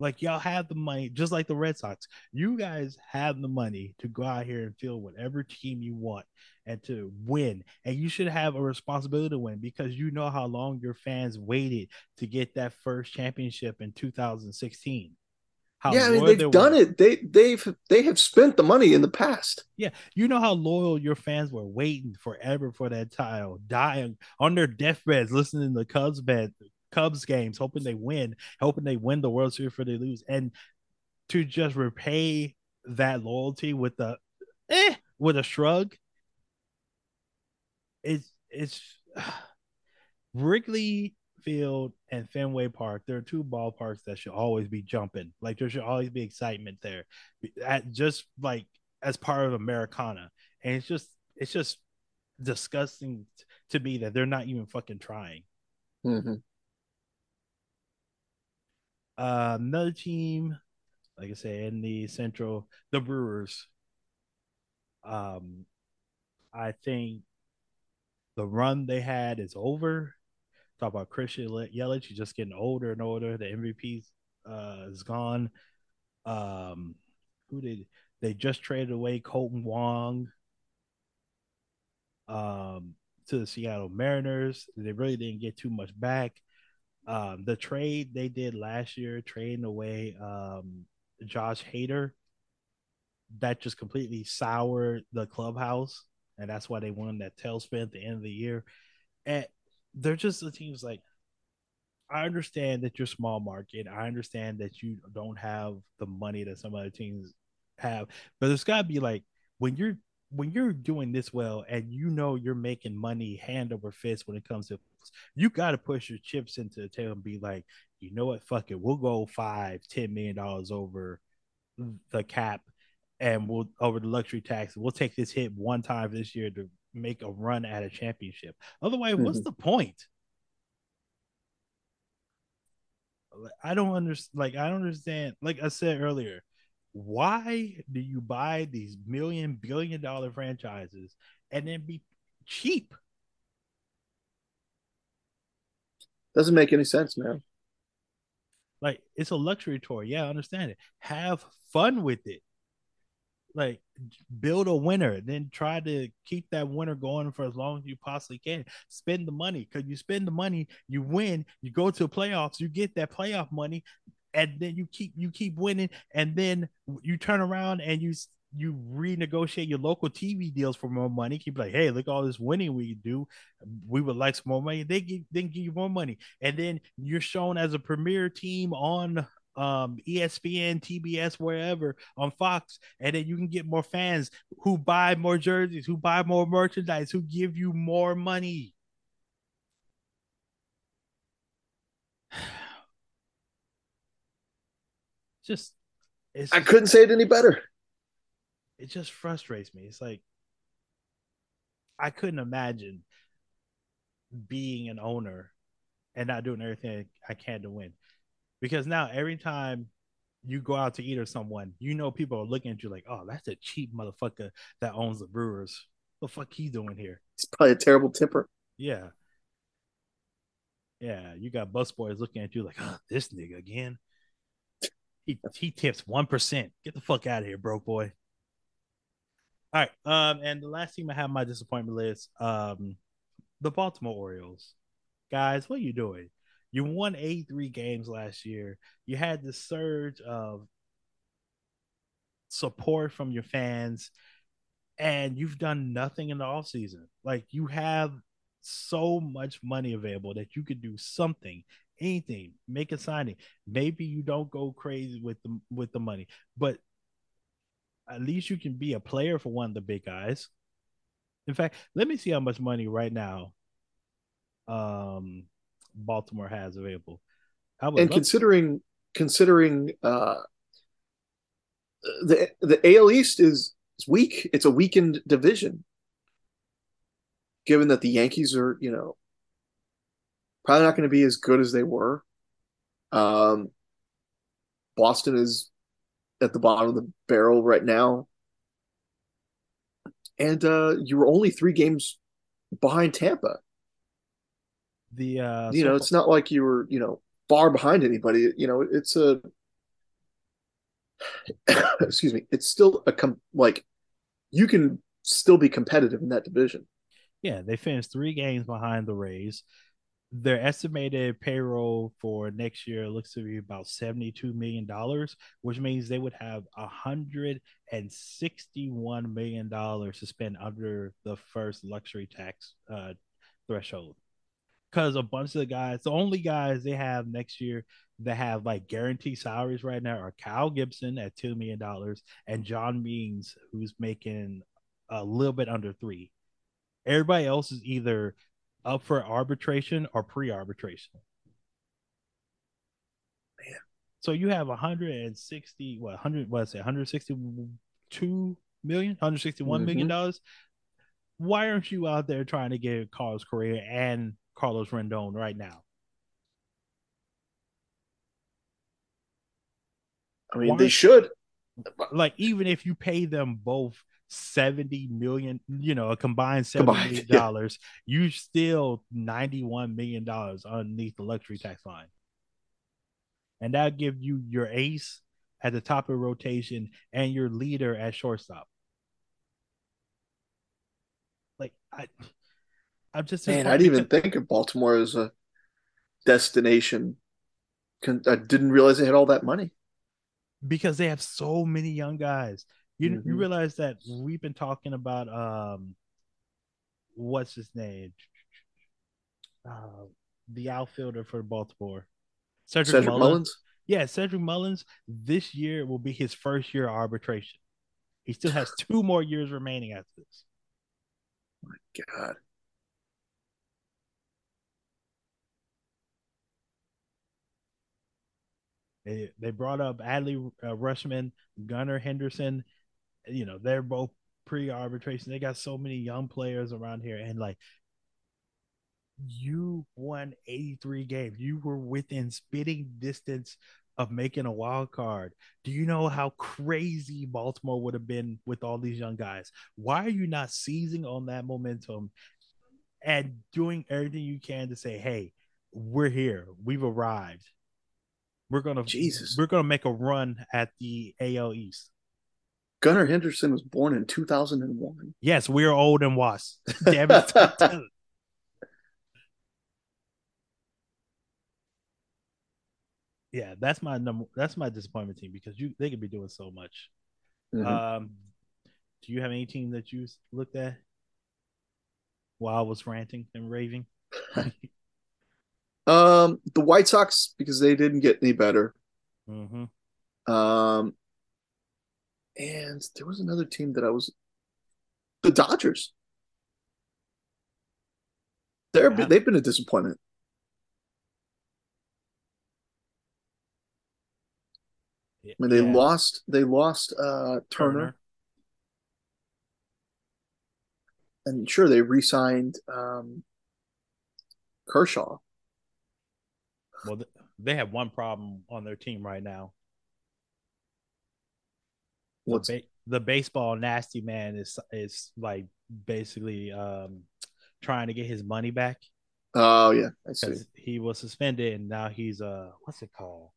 Like y'all have the money, just like the Red Sox. You guys have the money to go out here and field whatever team you want and to win. And you should have a responsibility to win because you know how long your fans waited to get that first championship in 2016. How yeah, I mean they've they done it. They they've they have spent the money in the past. Yeah, you know how loyal your fans were waiting forever for that title, dying on their deathbeds, listening to Cubs bed, Cubs games, hoping they win, hoping they win the World Series for they lose, and to just repay that loyalty with the eh with a shrug. It's it's Wrigley Field and Fenway Park. There are two ballparks that should always be jumping. Like there should always be excitement there, at just like as part of Americana. And it's just it's just disgusting to me that they're not even fucking trying. hmm Uh, another team, like I said, in the Central, the Brewers. Um, I think the run they had is over. Talk about Christian Yelich, he's just getting older and older. The MVP uh, is gone. Um, who did they just traded away? Kolten Wong um, to the Seattle Mariners. They really didn't get too much back. Um, the trade they did last year, trading away um, Josh Hader, that just completely soured the clubhouse, and that's why they won that tailspin at the end of the year. And they're just the teams like I understand that you're small market. I understand that you don't have the money that some other teams have, but there's got to be like when you're when you're doing this well and you know you're making money hand over fist when it comes to you got to push your chips into the table and be like you know what fuck it we'll go five ten million dollars over the cap and we'll over the luxury tax we'll take this hit one time this year to make a run at a championship. Otherwise mm-hmm. what's the point? I don't understand like i don't understand. Like i said earlier why do you buy these million billion dollar franchises and then be cheap? Doesn't make any sense man. Like it's a luxury tour yeah i understand it. Have fun with it like build a winner then try to keep that winner going for as long as you possibly can spend the money because you spend the money you win you go to the playoffs you get that playoff money and then you keep you keep winning, and then you turn around and you you renegotiate your local TV deals for more money. Keep like, hey, look all this winning we do. We would like some more money. They give then give you more money, and then you're shown as a premier team on um, ESPN, TBS, wherever on Fox, and then you can get more fans who buy more jerseys, who buy more merchandise, who give you more money. just it's I couldn't say it any better. It just frustrates me. It's like I couldn't imagine being an owner and not doing everything I can to win. Because now every time you go out to eat or someone, you know people are looking at you like, oh, that's a cheap motherfucker that owns the Brewers. What the fuck he doing here? He's probably a terrible tipper. Yeah. Yeah, you got busboys looking at you like, oh, this nigga again. He, he tips one percent. Get the fuck out of here, broke boy. All right. Um, and the last team I have my disappointment list, um, the Baltimore Orioles. Guys, what are you doing? You won 83 games last year. You had the surge of support from your fans, and you've done nothing in the offseason. Like you have so much money available that you could do something anything, make a signing. Maybe you don't go crazy with the with the money, but at least you can be a player for one of the big guys. In fact, let me see how much money right now um Baltimore has available. and considering considering uh the the AL East is, is weak. It's a weakened division. Given that the Yankees are, you know, probably not going to be as good as they were. Um, Boston is at the bottom of the barrel right now. And uh, you were only three games behind Tampa. The uh, you know, it's not like you were you know far behind anybody. You know, it's a excuse me. It's still a com- like you can still be competitive in that division. Yeah, they finished three games behind the Rays their estimated payroll for next year looks to be about $72 million, which means they would have $161 million to spend under the first luxury tax uh, threshold. Because a bunch of the guys, the only guys they have next year that have like guaranteed salaries right now are Kyle Gibson at $2 million and John Means, who's making a little bit under three. Everybody else is either up for arbitration or pre-arbitration. Man. So you have 160, what 100 what's it, 162 million, 161 mm-hmm. million dollars. Why aren't you out there trying to get Carlos Correa and Carlos Rodón right now? I mean, Why? they should. Like, even if you pay them both 70 million, you know, a combined 70 combined, million dollars, yeah. you still 91 million dollars underneath the luxury tax line. And that give you your ace at the top of rotation and your leader at shortstop. Like I I'm just Man, I didn't even think of Baltimore as a destination. I didn't realize they had all that money. Because they have so many young guys. You mm-hmm. you realize that we've been talking about um, what's his name? Uh, the outfielder for Baltimore? Cedric, Cedric Mullins. Mullins. Yeah, Cedric Mullins. This year will be his first year of arbitration. He still has two more years remaining after this. My God. They, they brought up Adley uh, Rutschman, Gunnar Henderson. You know, they're both pre arbitration. They got so many young players around here. And like, you won 83 games. You were within spitting distance of making a wild card. Do you know how crazy Baltimore would have been with all these young guys? Why are you not seizing on that momentum and doing everything you can to say, hey, we're here. We've arrived. We're gonna Jesus. We're gonna make a run at the AL East. Gunnar Henderson was born in 2001. Yes, we're old and washed. Damn it. yeah, that's my number. That's my disappointment team because you they could be doing so much. Mhm. Um, do you have any team that you looked at while I was ranting and raving? Um, the White Sox because they didn't get any better. mm-hmm. Um, and there was another team that I was the Dodgers. They're Yeah. they've been a disappointment. I mean, they Yeah. lost they lost uh Turner, and sure they re-signed um Kershaw. Well, th- they have one problem on their team right now. The, What's ba- the baseball nasty man is is like basically um trying to get his money back oh yeah, I see. because he was suspended and now he's uh what's it called?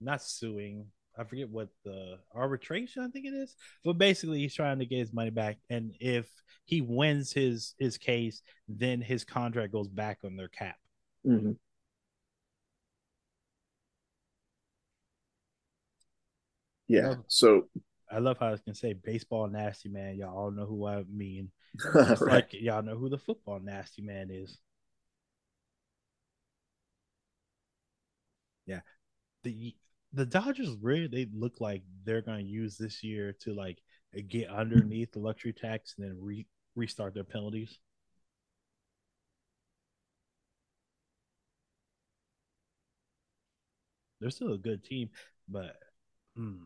Not suing. I forget what the arbitration I think it is, but basically he's trying to get his money back, and if he wins his his case, then his contract goes back on their cap. Mhm. Yeah, so I love how I can say baseball nasty man. Y'all all know who I mean. It's right. like y'all know who the football nasty man is. Yeah. The the Dodgers really they look like they're gonna use this year to like get underneath the luxury tax and then re- restart their penalties. They're still a good team, but hmm,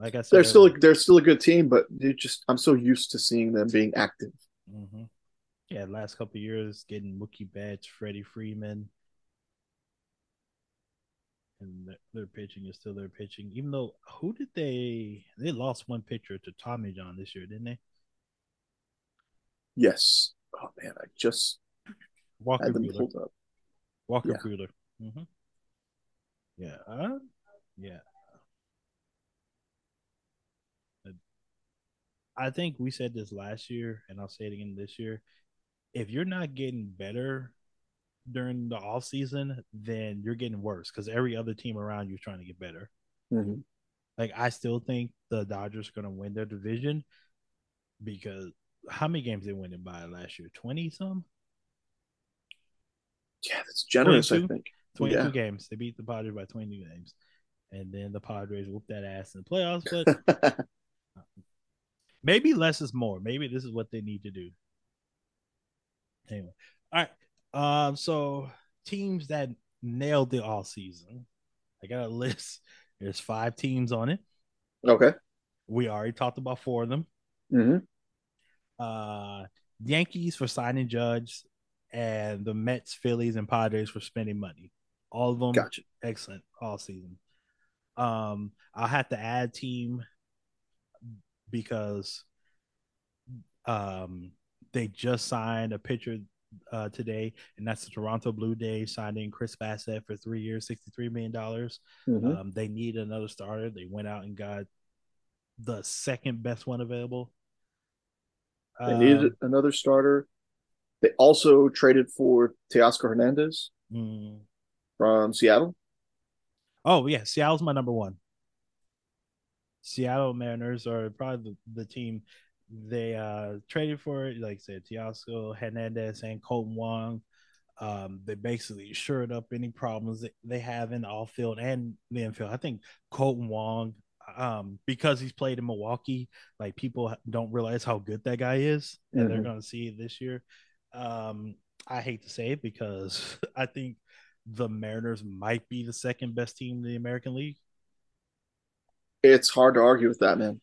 like I said, they're still they're still a good team, but they just I'm so used to seeing them being active. hmm Yeah, last couple of years getting Mookie Betts, Freddie Freeman, and their, their pitching is still their pitching. Even though who did they they lost one pitcher to Tommy John this year, didn't they? Yes. Oh man, I just Walker had them pulled up. Walker yeah. Buehler. hmm Yeah. Uh, yeah. I think we said this last year, and I'll say it again this year. If you're not getting better during the off season, then you're getting worse because every other team around you is trying to get better. Mhm. Like I still think the Dodgers are going to win their division because how many games they win it by last year? Twenty some, Yeah, that's generous. I think. Twenty two Yeah. games. They beat the Padres by twenty two games, and then the Padres whooped that ass in the playoffs. But maybe less is more. Maybe this is what they need to do. Anyway, all right. Um, so teams that nailed the all season. I got a list. There's five teams on it. okay. We already talked about four of them. hmm Uh, Yankees for signing Judge, and the Mets, Phillies, and Padres for spending money. All of them Gotcha. excellent all season. Um, I'll have to add team because um they just signed a pitcher uh today, and that's the Toronto Blue Jays signing Chris Bassitt for three years, sixty-three million dollars. hmm Um, they need another starter. They went out and got the second best one available. They needed Um, another starter. They also traded for Teoscar Hernandez mm, from Seattle. oh yeah, Seattle's my number one. Seattle Mariners are probably the, the team they uh traded for, like I said, Teoscar Hernandez and Kolten Wong. Um, they basically shored up any problems that they have in the off field and the infield. I think Kolten Wong, um, because he's played in Milwaukee, like people don't realize how good that guy is, and mm-hmm. they're going to see it this year. Um, I hate to say it because I think the Mariners might be the second best team in the American League. It's hard to argue with that, man.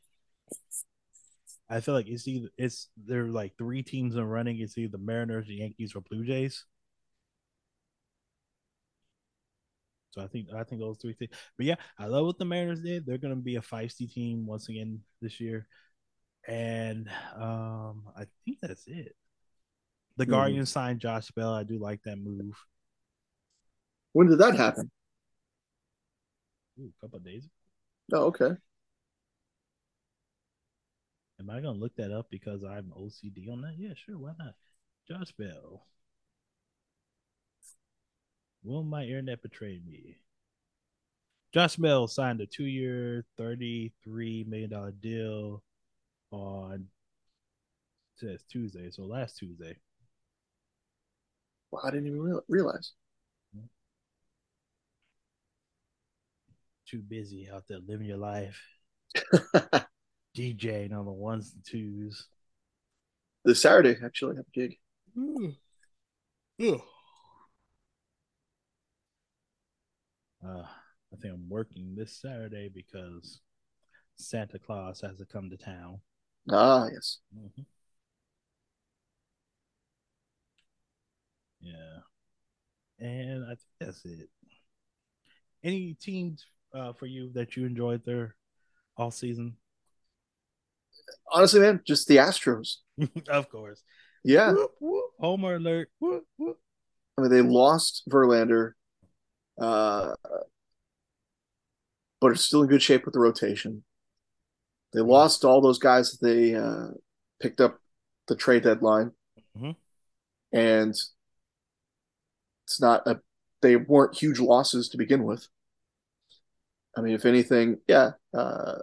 I feel like it's either it's there are like three teams in running. It's either the Mariners, the Yankees, or Blue Jays. So I think I think those three things. But yeah, I love what the Mariners did. They're going to be a feisty team once again this year, and um, I think that's it. The mm-hmm. Guardians signed Josh Bell. I do like that move. When did that happen? Ooh, a couple days. Oh, okay. Am I gonna look that up because I'm OCD on that? Yeah, sure. Why not? Josh Bell. Will my internet betray me? Josh Bell signed a two-year, thirty-three million dollar deal on says Tuesday, so last Tuesday. Well, I didn't even realize. Too busy out there living your life. DJing on the ones and twos. This Saturday, actually, I have a gig. Ooh. Ooh. Uh, I think I'm working this Saturday because Santa Claus has to come to town. Ah, yes. Mm-hmm. Yeah. And I think that's it. Any teams uh, for you that you enjoyed there all season? honestly, man, just the Astros. of course. Yeah. Whoop, whoop. Homer alert. Whoop, I mean, they lost Verlander, uh, but are still in good shape with the rotation. They mm-hmm. lost all those guys that they uh, picked up the trade deadline, mm-hmm. and it's not a. They weren't huge losses to begin with. I mean, if anything, yeah. Uh,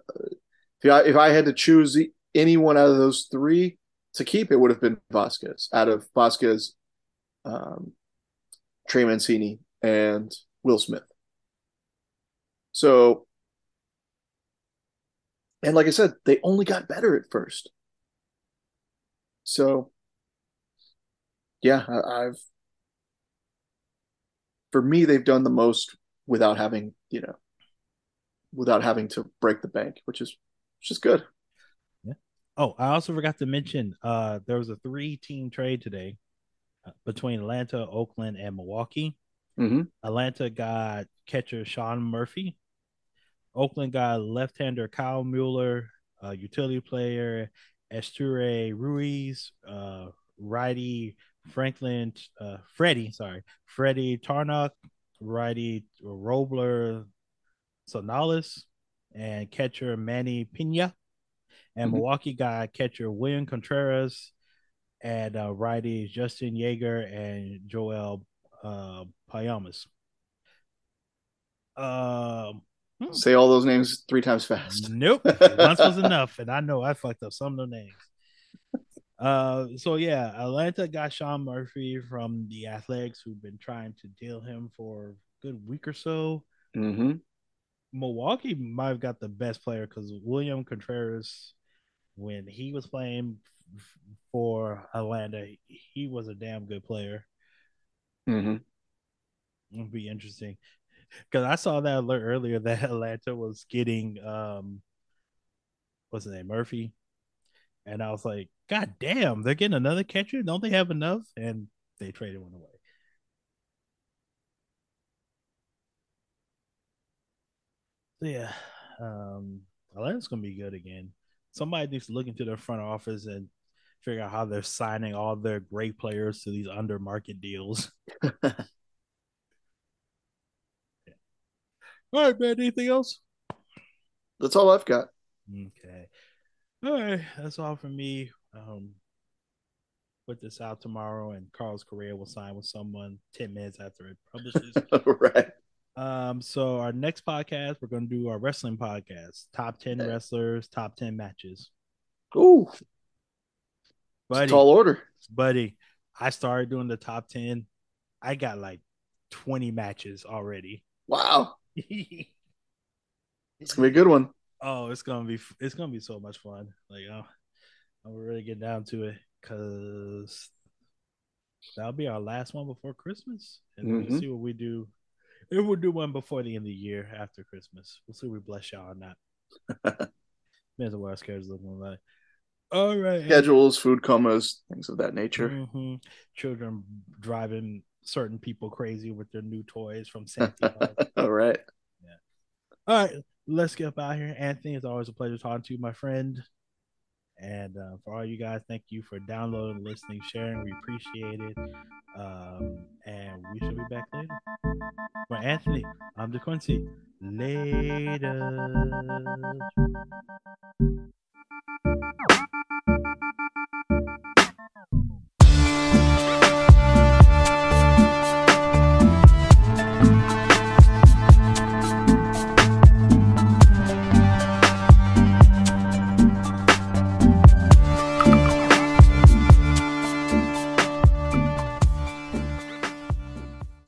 if I, if I had to choose anyone out of those three to keep, it would have been Vázquez. Out of Vázquez, um, Trey Mancini, and Will Smith. So, and like I said, they only got better at first. So, yeah, I, I've for me, they've done the most without having, you know, without having to break the bank, which is which is good. Yeah. Oh, I also forgot to mention uh, there was a three team trade today uh, between Atlanta, Oakland, and Milwaukee. Mm-hmm. Atlanta got catcher Sean Murphy. Oakland got left hander Kyle Mueller, uh, utility player Esteury Ruiz, uh, righty Franklin, uh, Freddie, sorry, Freddie Tarnok, righty Royber Salinas, and catcher Manny Pina and mm-hmm. Milwaukee guy catcher William Contreras and uh, righty Justin Yeager and Joel uh, Payamps. Um, hmm. Say all those names three times fast. Nope, once was enough, and I know I fucked up some of the names. Uh, so yeah, Atlanta got Sean Murphy from the Athletics, who've been trying to deal him for a good week or so. Mm-hmm. Milwaukee might have got the best player because William Contreras when he was playing for Atlanta, he was a damn good player. Mm-hmm. It'll be interesting because I saw that alert earlier that Atlanta was getting um, what's his name Murphy, and I was like, God damn, they're getting another catcher. Don't they have enough? And they traded one away. So yeah, um, Atlanta's gonna be good again somebody needs to look into their front office and figure out how they're signing all their great players to these under market deals. yeah. All right, man. Anything else? That's all I've got. Okay. All right. That's all from me. Um, put this out tomorrow, and Carlos Correa will sign with someone 10 minutes after it publishes. right. Um, so our next podcast, we're gonna do our wrestling podcast. Top 10 wrestlers, top 10 matches. Ooh. Buddy, tall order. Buddy, I started doing the top 10. I got like 20 matches already. Wow. it's gonna be a good one. Oh, it's gonna be it's gonna be so much fun. Like, oh, I'm really get down to it because that'll be our last one before Christmas, and mm-hmm. we'll see what we do. If we'll do one before the end of the year after Christmas, we'll see. If we bless y'all or not. On what our schedule's looking like. All right. Schedules, food comas, things of that nature. Mm-hmm. Children driving certain people crazy with their new toys from Santa. All right. Yeah. All right. Let's get up out here. Anthony, it's always a pleasure talking to you, my friend. And uh, for all you guys, thank you for downloading, listening, sharing. We appreciate it. Um, and we shall be back later. For Anthony, I'm DeQuincy. Later.